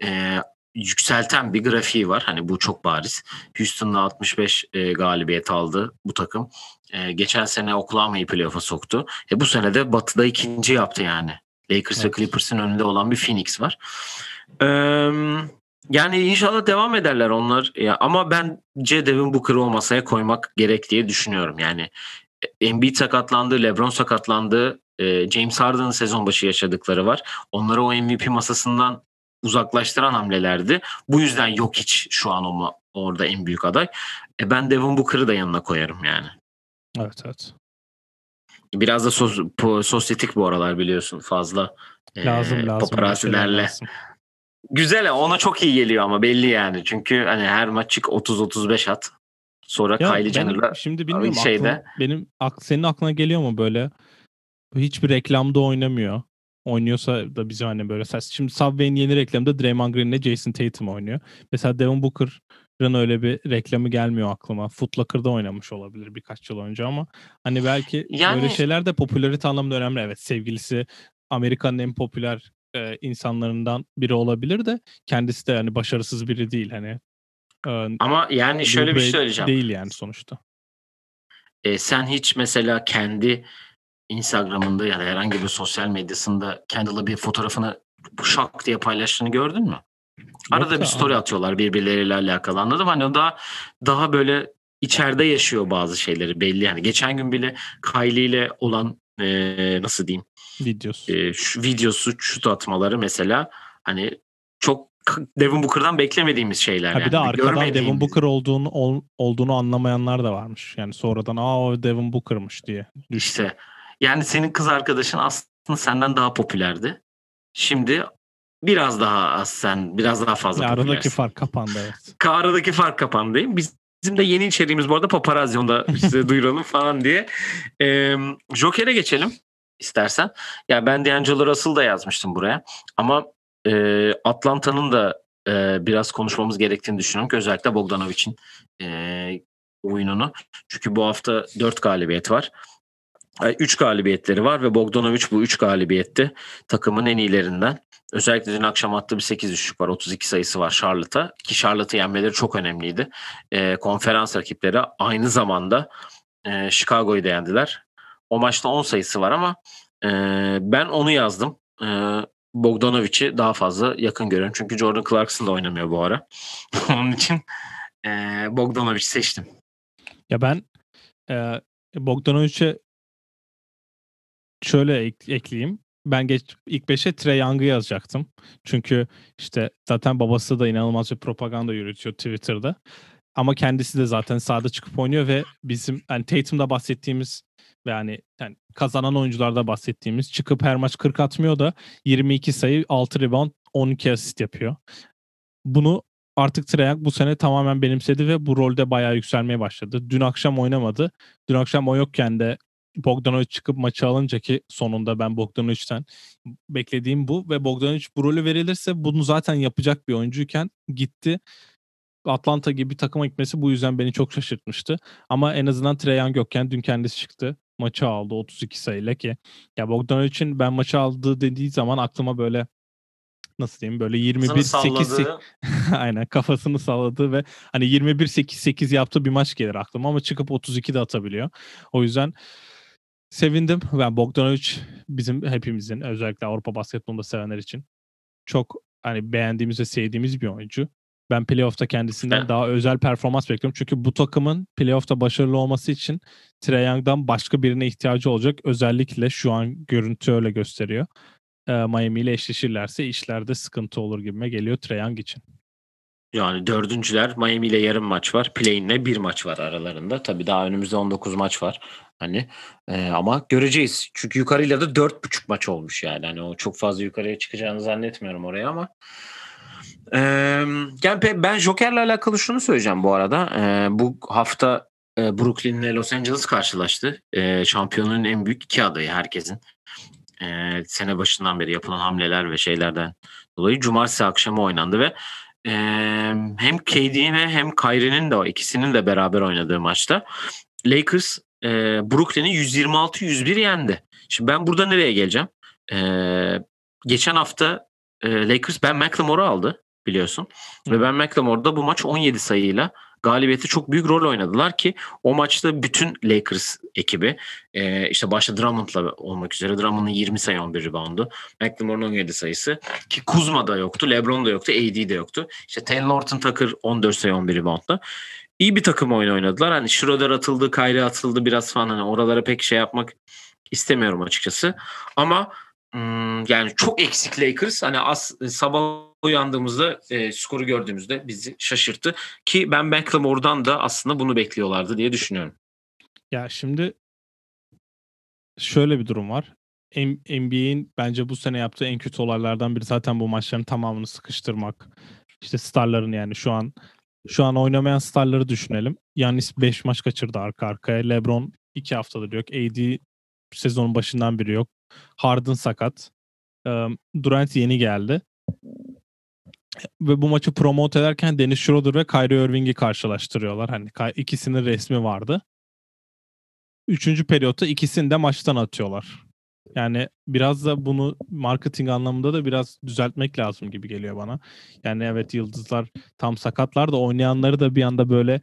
S1: e, yükselten bir grafiği var. Hani bu çok bariz. Houston'da 65 e, galibiyet aldı bu takım. E, geçen sene Oklahoma'yı playoff'a soktu. E, bu sene de Batı'da ikinci yaptı yani. Lakers evet. ve Clippers'ın önünde olan bir Phoenix var. Eee yani inşallah devam ederler onlar. Ya ama bence Devin Booker'ı o masaya koymak gerek diye düşünüyorum. Yani e, Embiid sakatlandı, LeBron sakatlandı, e, James Harden'ın sezon başı yaşadıkları var. Onları o MVP masasından uzaklaştıran hamlelerdi. Bu yüzden yok hiç şu an o orada en büyük aday. E ben Devin Booker'ı da yanına koyarım yani.
S2: Evet evet.
S1: Biraz da sos, sosyetik bu aralar biliyorsun fazla.
S2: Lazım e, lazım.
S1: Paparazilerle. Lazım. Güzel ona çok iyi geliyor ama belli yani. Çünkü hani her maç çık 30-35 at. Sonra ya Kylie Jenner'la
S2: şimdi bilmiyorum şeyde. Aklım, benim ak, senin aklına geliyor mu böyle hiçbir reklamda oynamıyor. Oynuyorsa da bize hani böyle şimdi Subway'in yeni reklamında Draymond Green ile Jason Tatum oynuyor. Mesela Devin Booker'ın öyle bir reklamı gelmiyor aklıma. Foot Locker'da oynamış olabilir birkaç yıl önce ama hani belki yani... böyle şeyler de popülarite anlamında önemli. Evet sevgilisi Amerika'nın en popüler e, insanlarından biri olabilir de kendisi de yani başarısız biri değil hani.
S1: E, Ama yani şöyle bir şey söyleyeceğim.
S2: Değil yani sonuçta.
S1: E, sen hiç mesela kendi Instagram'ında ya da herhangi bir sosyal medyasında kendine bir fotoğrafını şak diye paylaştığını gördün mü? Arada Yok bir story abi. atıyorlar birbirleriyle alakalı anladım. Hani o da daha böyle içeride yaşıyor bazı şeyleri belli. Yani geçen gün bile Kylie ile olan e, nasıl diyeyim
S2: videosu.
S1: E, şu videosu şut atmaları mesela hani çok Devin Booker'dan beklemediğimiz şeyler. Ha,
S2: yani. Bir de arkadan Görmediğimiz... Devin Booker olduğunu ol, olduğunu anlamayanlar da varmış. Yani sonradan aa o Devin Booker'mış diye.
S1: Düştü. İşte yani senin kız arkadaşın aslında senden daha popülerdi. Şimdi biraz daha az sen biraz daha fazla ya
S2: Aradaki fark kapandı evet.
S1: Aradaki fark kapandı. Biz Bizim de yeni içeriğimiz bu arada paparazzi onu da size duyuralım falan diye. Ee, Joker'e geçelim istersen. Ya ben D'Angelo Russell da yazmıştım buraya. Ama e, Atlanta'nın da e, biraz konuşmamız gerektiğini düşünüyorum ki özellikle Bogdanovic'in e, oyununu. Çünkü bu hafta 4 galibiyet var. 3 galibiyetleri var ve Bogdanovic bu 3 galibiyette takımın en iyilerinden. Özellikle dün akşam attığı bir 8 düşük var. 32 sayısı var Charlotte'a. Ki Charlotte'ı yenmeleri çok önemliydi. E, konferans rakipleri aynı zamanda e, Chicago'yu da yendiler. O maçta 10 sayısı var ama e, ben onu yazdım. E, Bogdanovic'i daha fazla yakın görüyorum. Çünkü Jordan Clarkson da oynamıyor bu ara. Onun için e, Bogdanovic seçtim.
S2: Ya ben e, Bogdanovic'e şöyle ek- ekleyeyim. Ben geç ilk 5'e Trey Young'ı yazacaktım. Çünkü işte zaten babası da inanılmaz bir propaganda yürütüyor Twitter'da. Ama kendisi de zaten sahada çıkıp oynuyor ve bizim yani Tatum'da bahsettiğimiz yani, yani kazanan oyuncularda bahsettiğimiz çıkıp her maç 40 atmıyor da 22 sayı, 6 rebound, 12 asist yapıyor. Bunu artık Treyang bu sene tamamen benimsedi ve bu rolde bayağı yükselmeye başladı. Dün akşam oynamadı. Dün akşam o yokken de Bogdanovic çıkıp maçı alınca ki sonunda ben Bogdanovic'ten beklediğim bu ve Bogdanovic bu rolü verilirse bunu zaten yapacak bir oyuncuyken gitti. Atlanta gibi bir takıma gitmesi bu yüzden beni çok şaşırtmıştı. Ama en azından Trae Young yokken dün kendisi çıktı. Maçı aldı 32 sayıyla ki ya Bogdanovic'in ben maçı aldı dediği zaman aklıma böyle nasıl diyeyim böyle 21 8 aynen kafasını salladı ve hani 21 8 8 yaptığı bir maç gelir aklıma ama çıkıp 32 de atabiliyor. O yüzden sevindim. Ben Bogdanovic bizim hepimizin özellikle Avrupa basketbolunda sevenler için çok hani beğendiğimiz ve sevdiğimiz bir oyuncu. Ben playoff'ta kendisinden evet. daha özel performans bekliyorum. Çünkü bu takımın playoff'ta başarılı olması için Trae Young'dan başka birine ihtiyacı olacak. Özellikle şu an görüntü öyle gösteriyor. Ee, Miami ile eşleşirlerse işlerde sıkıntı olur gibime geliyor Trae Young için.
S1: Yani dördüncüler Miami ile yarım maç var. Play'inle bir maç var aralarında. Tabii daha önümüzde 19 maç var. Hani e, ama göreceğiz. Çünkü yukarıyla da dört buçuk maç olmuş yani. Hani o çok fazla yukarıya çıkacağını zannetmiyorum oraya ama ee, ben Joker'le alakalı şunu söyleyeceğim bu arada. Ee, bu hafta e, Brooklyn ile Los Angeles karşılaştı. Ee, şampiyonun en büyük iki adayı herkesin. Ee, sene başından beri yapılan hamleler ve şeylerden dolayı cumartesi akşamı oynandı ve e, hem KD'nin hem Kyrie'nin de o ikisinin de beraber oynadığı maçta Lakers e, Brooklyn'i 126-101 yendi. Şimdi ben burada nereye geleceğim? E, geçen hafta e, Lakers Ben McLemore'u aldı biliyorsun. Hı. Ve Ben McLemore'da bu maç 17 sayıyla galibiyeti çok büyük rol oynadılar ki o maçta bütün Lakers ekibi e, işte başta Drummond'la olmak üzere Drummond'un 20 sayı 11 reboundu. McLemore'un 17 sayısı ki Kuzma da yoktu, LeBron da yoktu, AD de yoktu. İşte Taylor Norton Tucker 14 sayı 11 reboundla. İyi bir takım oyunu oynadılar. Hani Schroeder atıldı, Kyrie atıldı biraz falan hani oralara pek şey yapmak istemiyorum açıkçası. Ama Hmm, yani çok eksik Lakers. Hani as, sabah uyandığımızda e, skoru gördüğümüzde bizi şaşırttı. Ki ben oradan da aslında bunu bekliyorlardı diye düşünüyorum.
S2: Ya şimdi şöyle bir durum var. NBA'in bence bu sene yaptığı en kötü olaylardan biri zaten bu maçların tamamını sıkıştırmak. İşte starların yani şu an şu an oynamayan starları düşünelim. Yanis 5 maç kaçırdı arka arkaya. LeBron 2 haftadır yok. AD sezonun başından biri yok. Harden sakat. Durant yeni geldi. Ve bu maçı promote ederken Dennis Schroeder ve Kyrie Irving'i karşılaştırıyorlar. Hani ikisinin resmi vardı. Üçüncü periyotta ikisini de maçtan atıyorlar. Yani biraz da bunu marketing anlamında da biraz düzeltmek lazım gibi geliyor bana. Yani evet yıldızlar tam sakatlar da oynayanları da bir anda böyle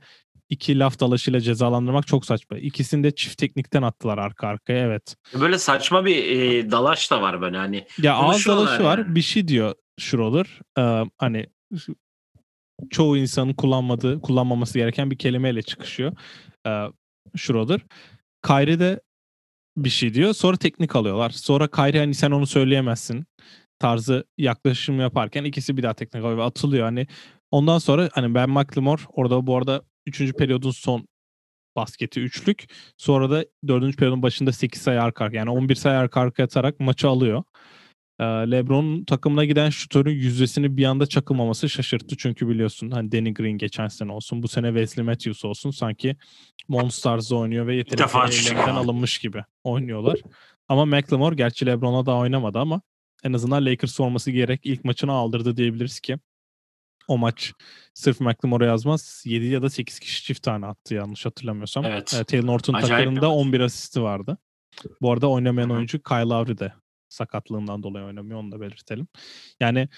S2: iki laf dalaşıyla cezalandırmak çok saçma. İkisini de çift teknikten attılar arka arkaya evet.
S1: Böyle saçma bir e, dalaş da var böyle hani.
S2: Ya ağız dalaşı yani. var bir şey diyor Schroeder. Ee, hani çoğu insanın kullanmadığı, kullanmaması gereken bir kelimeyle çıkışıyor. Ee, Schroeder. Kyrie de bir şey diyor. Sonra teknik alıyorlar. Sonra Kyrie hani sen onu söyleyemezsin tarzı yaklaşım yaparken ikisi bir daha teknik alıyor ve atılıyor. Hani ondan sonra hani Ben McLemore orada bu arada 3. periyodun son basketi üçlük. Sonra da 4. periyodun başında 8 sayı arka arka yani 11 sayı arka arka atarak maçı alıyor. Lebron'un takımına giden şutörün yüzdesini bir anda çakılmaması şaşırttı. Çünkü biliyorsun hani Danny Green geçen sene olsun bu sene Wesley Matthews olsun sanki Monsters'da oynuyor ve yeteneklerden alınmış gibi oynuyorlar. Ama McLemore gerçi Lebron'a da oynamadı ama en azından Lakers forması gerek ilk maçını aldırdı diyebiliriz ki o maç sırf McLemore yazmaz 7 ya da 8 kişi çift tane attı yanlış hatırlamıyorsam. Evet. E, Taylor Norton takımında 11 asisti vardı. Bu arada oynamayan Hı-hı. oyuncu Kyle Lowry de sakatlığından dolayı oynamıyor onu da belirtelim. Yani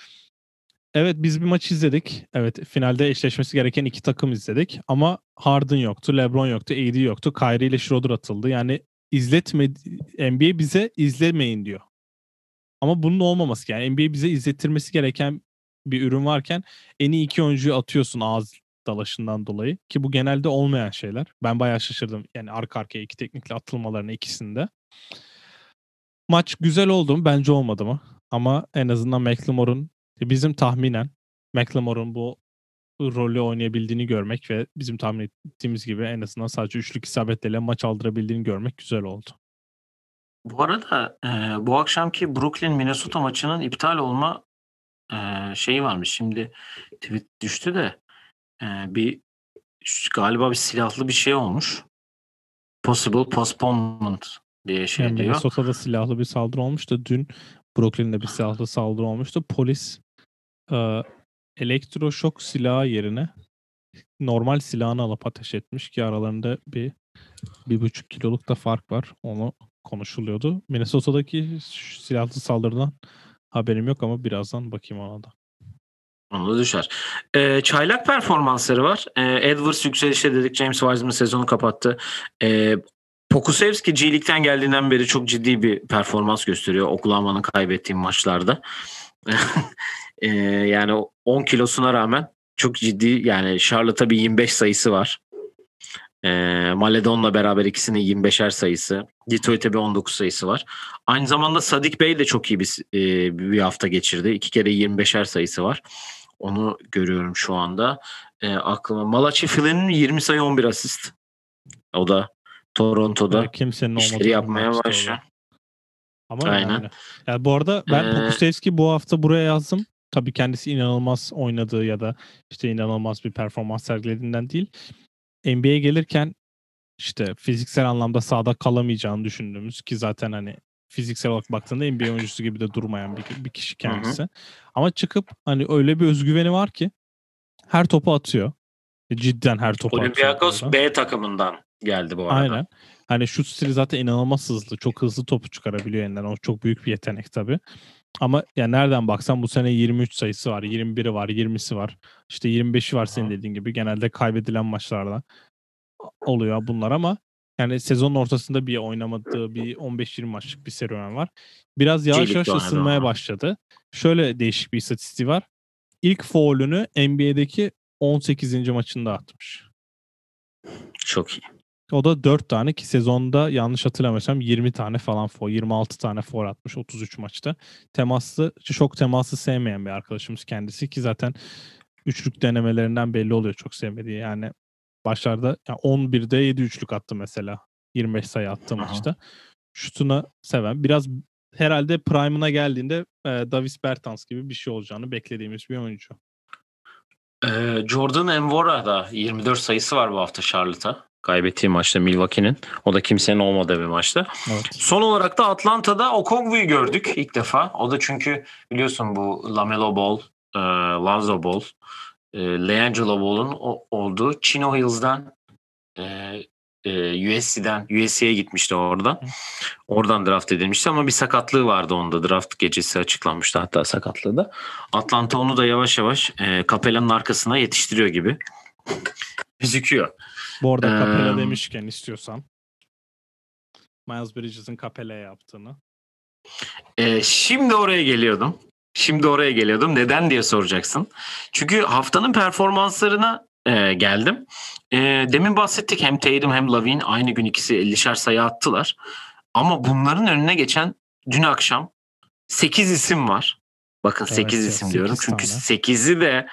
S2: evet biz bir maç izledik. Evet finalde eşleşmesi gereken iki takım izledik ama Harden yoktu, LeBron yoktu, AD yoktu. Kyrie ile Schroeder atıldı. Yani izletme NBA bize izlemeyin diyor. Ama bunun olmaması yani NBA bize izlettirmesi gereken bir ürün varken en iyi iki oyuncuyu atıyorsun ağız dalaşından dolayı ki bu genelde olmayan şeyler. Ben bayağı şaşırdım. Yani arka arkaya iki teknikle atılmalarını ikisinde. Maç güzel oldu mu? Bence olmadı mı? Ama en azından McLemore'un bizim tahminen McLemore'un bu rolü oynayabildiğini görmek ve bizim tahmin ettiğimiz gibi en azından sadece üçlük isabetleriyle maç aldırabildiğini görmek güzel oldu.
S1: Bu arada e, bu akşamki Brooklyn Minnesota maçının iptal olma Eee, şeyi varmış şimdi tweet düştü de, eee, bir galiba bir silahlı bir şey olmuş. Possible postponement diye şey
S2: Yani
S1: diyor.
S2: Minnesota'da silahlı bir saldırı olmuştu. Dün Brooklyn'de bir silahlı saldırı olmuştu. Polis, eee, elektroşok silahı yerine normal silahını alıp ateş etmiş ki aralarında bir 1,5 kiloluk da fark var. Onu konuşuluyordu. Minnesota'daki silahlı saldırıdan Haberim yok ama birazdan bakayım ona da.
S1: Onu düşer. Ee, çaylak performansları var. Ee, Edwards yükselişte dedik. James Wiseman sezonu kapattı. Ee, Pokusevski G League'den geldiğinden beri çok ciddi bir performans gösteriyor. Oklahoma'nın kaybettiği maçlarda. ee, yani 10 kilosuna rağmen çok ciddi yani Charlotte'a bir 25 sayısı var. E, Maledon'la beraber ikisinin 25'er sayısı. Detroit'e bir 19 sayısı var. Aynı zamanda Sadik Bey de çok iyi bir, e, bir hafta geçirdi. İki kere 25'er sayısı var. Onu görüyorum şu anda. E, aklıma Malachi Flynn'in 20 sayı 11 asist. O da Toronto'da kimsenin işleri yapmaya başlıyor.
S2: Ama Aynen. Yani. yani bu arada ben ee, Pokusevski bu hafta buraya yazdım. Tabii kendisi inanılmaz oynadığı ya da işte inanılmaz bir performans sergilediğinden değil. NBA'ye gelirken işte fiziksel anlamda sahada kalamayacağını düşündüğümüz ki zaten hani fiziksel olarak baktığında NBA oyuncusu gibi de durmayan bir, bir kişi kendisi. Hı hı. Ama çıkıp hani öyle bir özgüveni var ki her topu atıyor. E, cidden her topu
S1: Olympiakos atıyor. B takımından geldi bu arada.
S2: Aynen. Hani şut stili zaten inanılmaz hızlı. Çok hızlı topu çıkarabiliyor elinden. O çok büyük bir yetenek tabii. Ama ya nereden baksan bu sene 23 sayısı var, 21'i var, 20'si var. İşte 25'i var senin dediğin gibi. Genelde kaybedilen maçlarda oluyor bunlar ama yani sezonun ortasında bir oynamadığı bir 15-20 maçlık bir serüven var. Biraz yavaş yavaş ısınmaya başladı. Şöyle değişik bir istatistiği var. İlk foul'ünü NBA'deki 18. maçında atmış.
S1: Çok iyi.
S2: O da 4 tane ki sezonda yanlış hatırlamıyorsam 20 tane falan foul, 26 tane foul atmış 33 maçta. Temaslı, çok temaslı sevmeyen bir arkadaşımız kendisi ki zaten üçlük denemelerinden belli oluyor çok sevmediği. Yani başlarda yani 11'de 7 üçlük attı mesela. 25 sayı attı Aha. maçta. Şutuna seven. Biraz herhalde prime'ına geldiğinde e, Davis Bertans gibi bir şey olacağını beklediğimiz bir oyuncu.
S1: Ee, Jordan Envora da 24 sayısı var bu hafta Charlotte'a. Kaybettiği maçta Milwaukee'nin. O da kimsenin olmadığı bir maçta. Evet. Son olarak da Atlanta'da Okongwu'yu gördük ilk defa. O da çünkü biliyorsun bu Lamelo Ball, e, Lonzo Ball, e, LeAngelo Ball'un olduğu Chino Hills'dan e, e, USC'den USC'ye gitmişti orada. Oradan draft edilmişti ama bir sakatlığı vardı onda. Draft gecesi açıklanmıştı hatta sakatlığı da. Atlanta onu da yavaş yavaş e, Capella'nın arkasına yetiştiriyor gibi gözüküyor.
S2: Bu arada ee, Capella demişken istiyorsan Miles Bridges'in Capella yaptığını.
S1: E, şimdi oraya geliyordum. Şimdi oraya geliyordum. Neden diye soracaksın. Çünkü haftanın performanslarına e, geldim. E, demin bahsettik hem Tatum hem Lavin aynı gün ikisi 50'şer sayı attılar. Ama bunların önüne geçen dün akşam 8 isim var. Bakın evet, 8 isim 8 diyorum. Çünkü 8'i de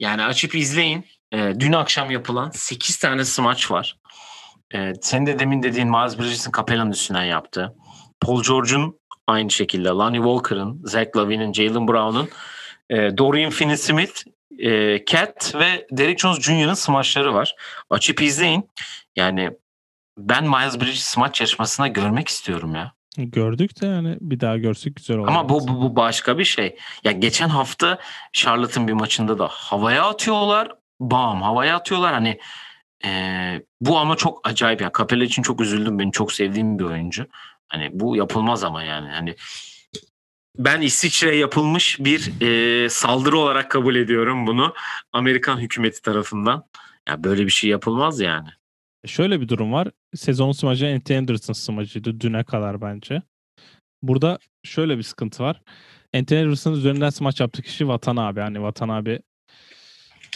S1: yani açıp izleyin. E, dün akşam yapılan 8 tane smaç var. E, senin de demin dediğin Miles Bridges'in Capella'nın üstünden yaptı. Paul George'un aynı şekilde. Lonnie Walker'ın, Zach Lavin'in, Jalen Brown'un, e, Dorian Finney-Smith, e, Cat ve Derek Jones Jr.'ın smaçları var. Açıp izleyin. Yani ben Miles Bridges smaç yarışmasına görmek istiyorum ya.
S2: Gördük de yani bir daha görsek güzel olur.
S1: Ama bu, bu, bu başka bir şey. Ya geçen hafta Charlotte'ın bir maçında da havaya atıyorlar. Bam havaya atıyorlar. Hani e, bu ama çok acayip. ya. Capella için çok üzüldüm. Benim çok sevdiğim bir oyuncu. Hani bu yapılmaz ama yani. Hani ben İsviçre'ye yapılmış bir e, saldırı olarak kabul ediyorum bunu. Amerikan hükümeti tarafından. Ya böyle bir şey yapılmaz yani.
S2: E, şöyle bir durum var. Sezon smacı Anthony Anderson smacıydı düne kadar bence. Burada şöyle bir sıkıntı var. Anthony Anderson'ın üzerinden smaç yaptığı kişi Vatan abi. Hani Vatan abi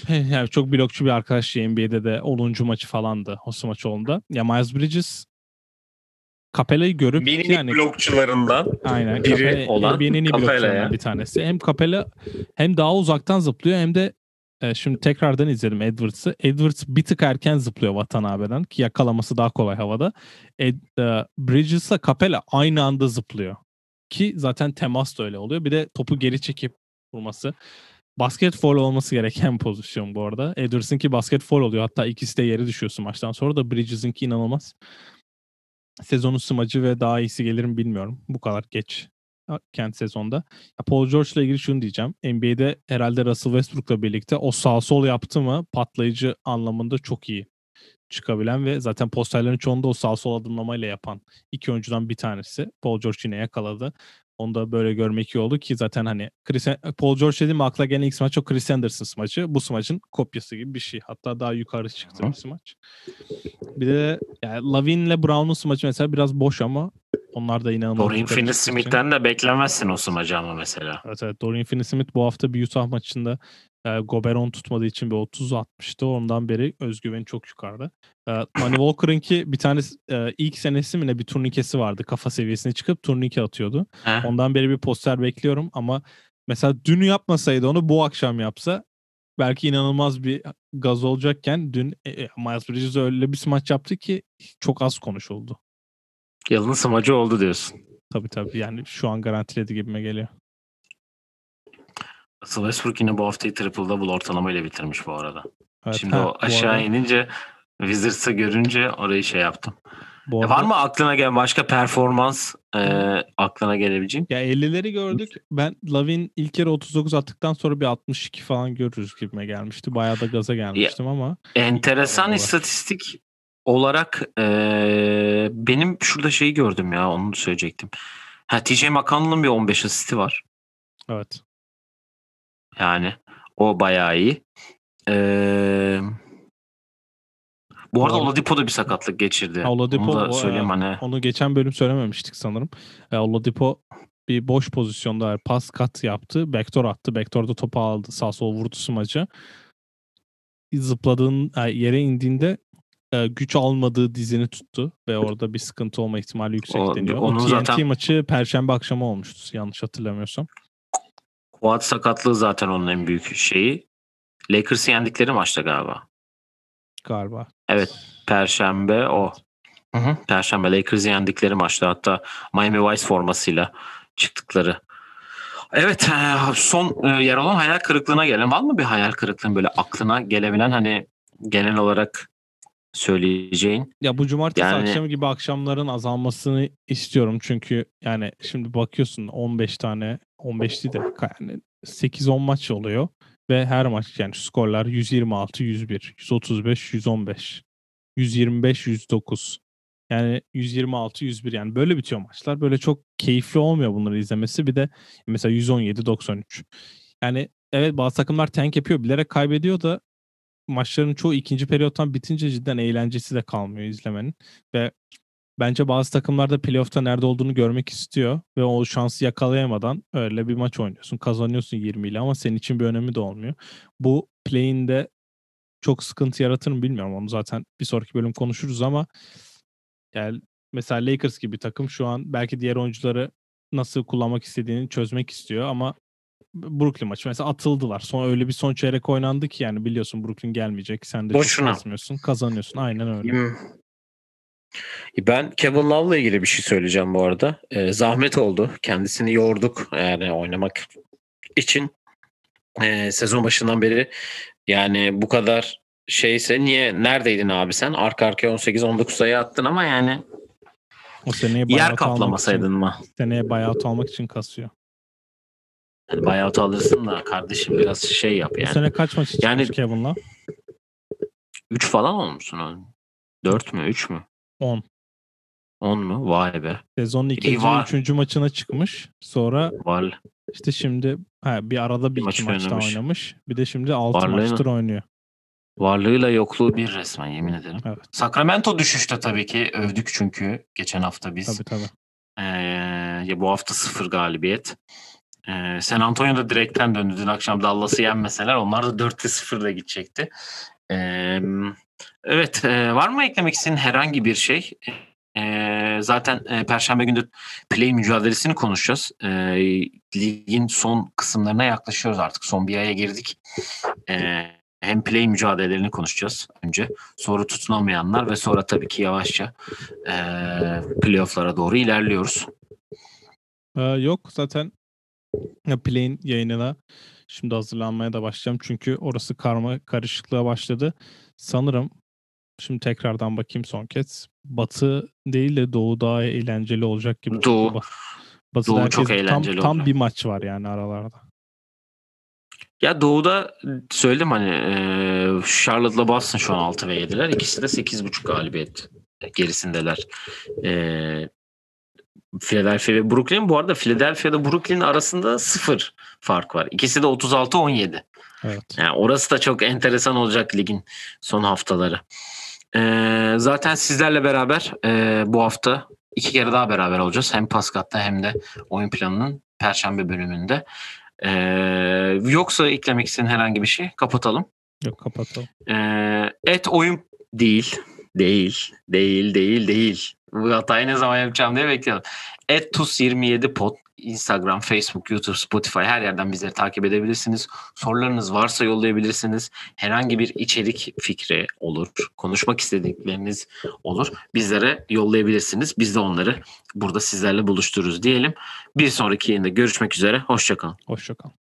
S2: yani çok blokçu bir arkadaş NBA'de de 10. maçı falandı o smaç olduğunda. Ya Miles Bridges Capella'yı görüp
S1: Minik yani blokçularından
S2: aynen, biri Capella, olan NBA'nin blokçularından bir tanesi. Hem Capella hem daha uzaktan zıplıyor hem de e, şimdi tekrardan izledim Edwards'ı. Edwards bir tık erken zıplıyor Vatan abiden ki yakalaması daha kolay havada. Ed, e, Bridges'la Capella aynı anda zıplıyor. Ki zaten temas da öyle oluyor. Bir de topu geri çekip vurması. Basket foul olması gereken pozisyon bu arada. Edwards'ınki basket foul oluyor. Hatta ikisi de yere düşüyorsun maçtan sonra da Bridges'inki inanılmaz sezonun smacı ve daha iyisi gelir mi bilmiyorum. Bu kadar geç kent sezonda. Paul George ile ilgili şunu diyeceğim. NBA'de herhalde Russell Westbrook'la birlikte o sağ sol yaptı mı patlayıcı anlamında çok iyi çıkabilen ve zaten posterlerin çoğunda o sağ sol adımlamayla yapan iki oyuncudan bir tanesi. Paul George yine yakaladı. Onu da böyle görmek iyi oldu ki zaten hani Chris, Paul George dediğim akla gelen ilk smaç o Chris Anderson smaçı. Bu smaçın kopyası gibi bir şey. Hatta daha yukarı çıktı bir smaç. Bir de yani Lavin'le Brown'un smaçı mesela biraz boş ama onlar da inanılmaz.
S1: Dorian Finney-Smith'ten de beklemezsin o smacı ama mesela.
S2: Evet evet. Dorian Finney-Smith bu hafta bir Utah maçında e, Goberon tutmadığı için bir 30 atmıştı. Ondan beri özgüveni çok yukarıda. E, Manny Walker'ınki bir tane e, ilk senesi mi ne bir turnikesi vardı. Kafa seviyesine çıkıp turnike atıyordu. He. Ondan beri bir poster bekliyorum ama mesela dün yapmasaydı onu bu akşam yapsa belki inanılmaz bir gaz olacakken dün e, e Miles Bridges öyle bir smaç yaptı ki çok az konuşuldu.
S1: Yılın smacı oldu diyorsun.
S2: Tabii tabii yani şu an garantiledi gibime geliyor.
S1: Westbrook yine bu haftayı triple double ortalamayla bitirmiş bu arada. Evet, Şimdi ha, o aşağı arada... inince Wizards'ı görünce orayı şey yaptım. Bu arada... e var mı aklına gelen başka performans e, aklına gelebileceğim?
S2: Ya 50'leri gördük. Ben Lavin ilk yarı 39 attıktan sonra bir 62 falan görürüz gibime gelmişti. Bayağı da gaza gelmiştim ya, ama.
S1: Enteresan istatistik olarak ee, benim şurada şeyi gördüm ya onu söyleyecektim. Ha TJ McConnell'ın bir 15 asisti var.
S2: Evet.
S1: Yani o bayağı iyi. Ee, bu arada Oladipo da bir sakatlık geçirdi. Ha,
S2: Oladipo,
S1: onu da söyleyeyim hani.
S2: Onu geçen bölüm söylememiştik sanırım. E, Oladipo bir boş pozisyonda pas kat yaptı. Backdoor attı. Backdoor'da topu aldı. Sağ sol vurdu smacı. Zıpladığın yere indiğinde e, güç almadığı dizini tuttu ve orada bir sıkıntı olma ihtimali yüksek o, deniyor. Onun o TNT zaten... maçı perşembe akşamı olmuştu yanlış hatırlamıyorsam.
S1: Quad sakatlığı zaten onun en büyük şeyi. Lakers'ı yendikleri maçta galiba.
S2: Galiba.
S1: Evet. Perşembe o. Hı hı. Perşembe Lakers'ı yendikleri maçta hatta Miami Vice formasıyla çıktıkları. Evet son e, yer olan hayal kırıklığına gelen var mı bir hayal kırıklığın böyle aklına gelebilen hani genel olarak söyleyeceğin?
S2: Ya bu cumartesi yani... akşamı gibi akşamların azalmasını istiyorum. Çünkü yani şimdi bakıyorsun 15 tane 15 değil de yani 8-10 maç oluyor. Ve her maç yani skorlar 126, 101, 135, 115, 125, 109. Yani 126, 101 yani böyle bitiyor maçlar. Böyle çok keyifli olmuyor bunları izlemesi. Bir de mesela 117, 93. Yani evet bazı takımlar tank yapıyor. Bilerek kaybediyor da maçların çoğu ikinci periyottan bitince cidden eğlencesi de kalmıyor izlemenin. Ve bence bazı takımlar da playoff'ta nerede olduğunu görmek istiyor ve o şansı yakalayamadan öyle bir maç oynuyorsun. Kazanıyorsun 20 ile ama senin için bir önemi de olmuyor. Bu play'inde çok sıkıntı yaratır mı bilmiyorum. Onu zaten bir sonraki bölüm konuşuruz ama yani mesela Lakers gibi takım şu an belki diğer oyuncuları nasıl kullanmak istediğini çözmek istiyor ama Brooklyn maçı mesela atıldılar. Son öyle bir son çeyrek oynandı ki yani biliyorsun Brooklyn gelmeyecek. Sen de Boşuna. çok kazmıyorsun. Kazanıyorsun. Aynen öyle. Hmm.
S1: Ben Kevin Love'la ilgili bir şey söyleyeceğim bu arada. Ee, zahmet oldu. Kendisini yorduk yani oynamak için. Ee, sezon başından beri yani bu kadar şeyse niye neredeydin abi sen? Arka arkaya 18-19 sayı attın ama yani
S2: o seneye yer kaplamasaydın mı? Seneye buyout almak için kasıyor.
S1: Yani buyout alırsın da kardeşim biraz şey yap yani.
S2: Bu sene kaç maç yani, Kevin'la?
S1: 3 falan olmuşsun oğlum. 4 mü 3 mü?
S2: 10.
S1: 10 mu? Vay be.
S2: Sezonun ikinci ve üçüncü maçına çıkmış. Sonra var. işte şimdi ha, bir arada bir, bir iki maç maçta oynamış. Bir de şimdi 6 maçtır oynuyor.
S1: Varlığıyla yokluğu bir resmen yemin ederim. Evet. Sacramento düşüşte tabii ki övdük çünkü geçen hafta biz.
S2: Tabii tabii.
S1: Ee, ya bu hafta sıfır galibiyet. Ee, San Antonio da direkten döndü. Dün akşam Dallas'ı yenmeseler onlar da 4'te 0'da gidecekti. Ee, evet e, var mı eklemek istediğin herhangi bir şey? E, zaten e, Perşembe günü play mücadelesini konuşacağız. E, ligin son kısımlarına yaklaşıyoruz artık. Son bir aya girdik. E, hem play mücadelelerini konuşacağız önce. Sonra tutunamayanlar ve sonra tabii ki yavaşça e, playofflara doğru ilerliyoruz.
S2: Ee, yok zaten play'in yayınına şimdi hazırlanmaya da başlayacağım. Çünkü orası karma karışıklığa başladı. Sanırım Şimdi tekrardan bakayım son kez. Batı değil de Doğu daha eğlenceli olacak gibi.
S1: Doğu. Batı Doğu çok eğlenceli
S2: tam, tam bir maç var yani aralarda.
S1: Ya Doğu'da söyledim hani e, Charlotte'la Boston şu an 6 ve 7'ler. İkisi de 8.5 galibiyet gerisindeler. E, Philadelphia ve Brooklyn. Bu arada Philadelphia ile Brooklyn arasında sıfır fark var. İkisi de 36-17.
S2: Evet.
S1: Yani orası da çok enteresan olacak ligin son haftaları. Ee, zaten sizlerle beraber e, bu hafta iki kere daha beraber olacağız. Hem Paskat'ta hem de oyun planının Perşembe bölümünde. Ee, yoksa eklemek istediğin herhangi bir şey kapatalım.
S2: Yok kapatalım.
S1: Ee, et oyun değil. Değil. Değil. Değil. Değil. Bu hatayı ne zaman yapacağım diye bekliyorum. Et 27 pod Instagram, Facebook, YouTube, Spotify her yerden bizleri takip edebilirsiniz. Sorularınız varsa yollayabilirsiniz. Herhangi bir içerik fikri olur, konuşmak istedikleriniz olur. Bizlere yollayabilirsiniz. Biz de onları burada sizlerle buluştururuz diyelim. Bir sonraki yayında görüşmek üzere. Hoşçakalın.
S2: Hoşçakalın.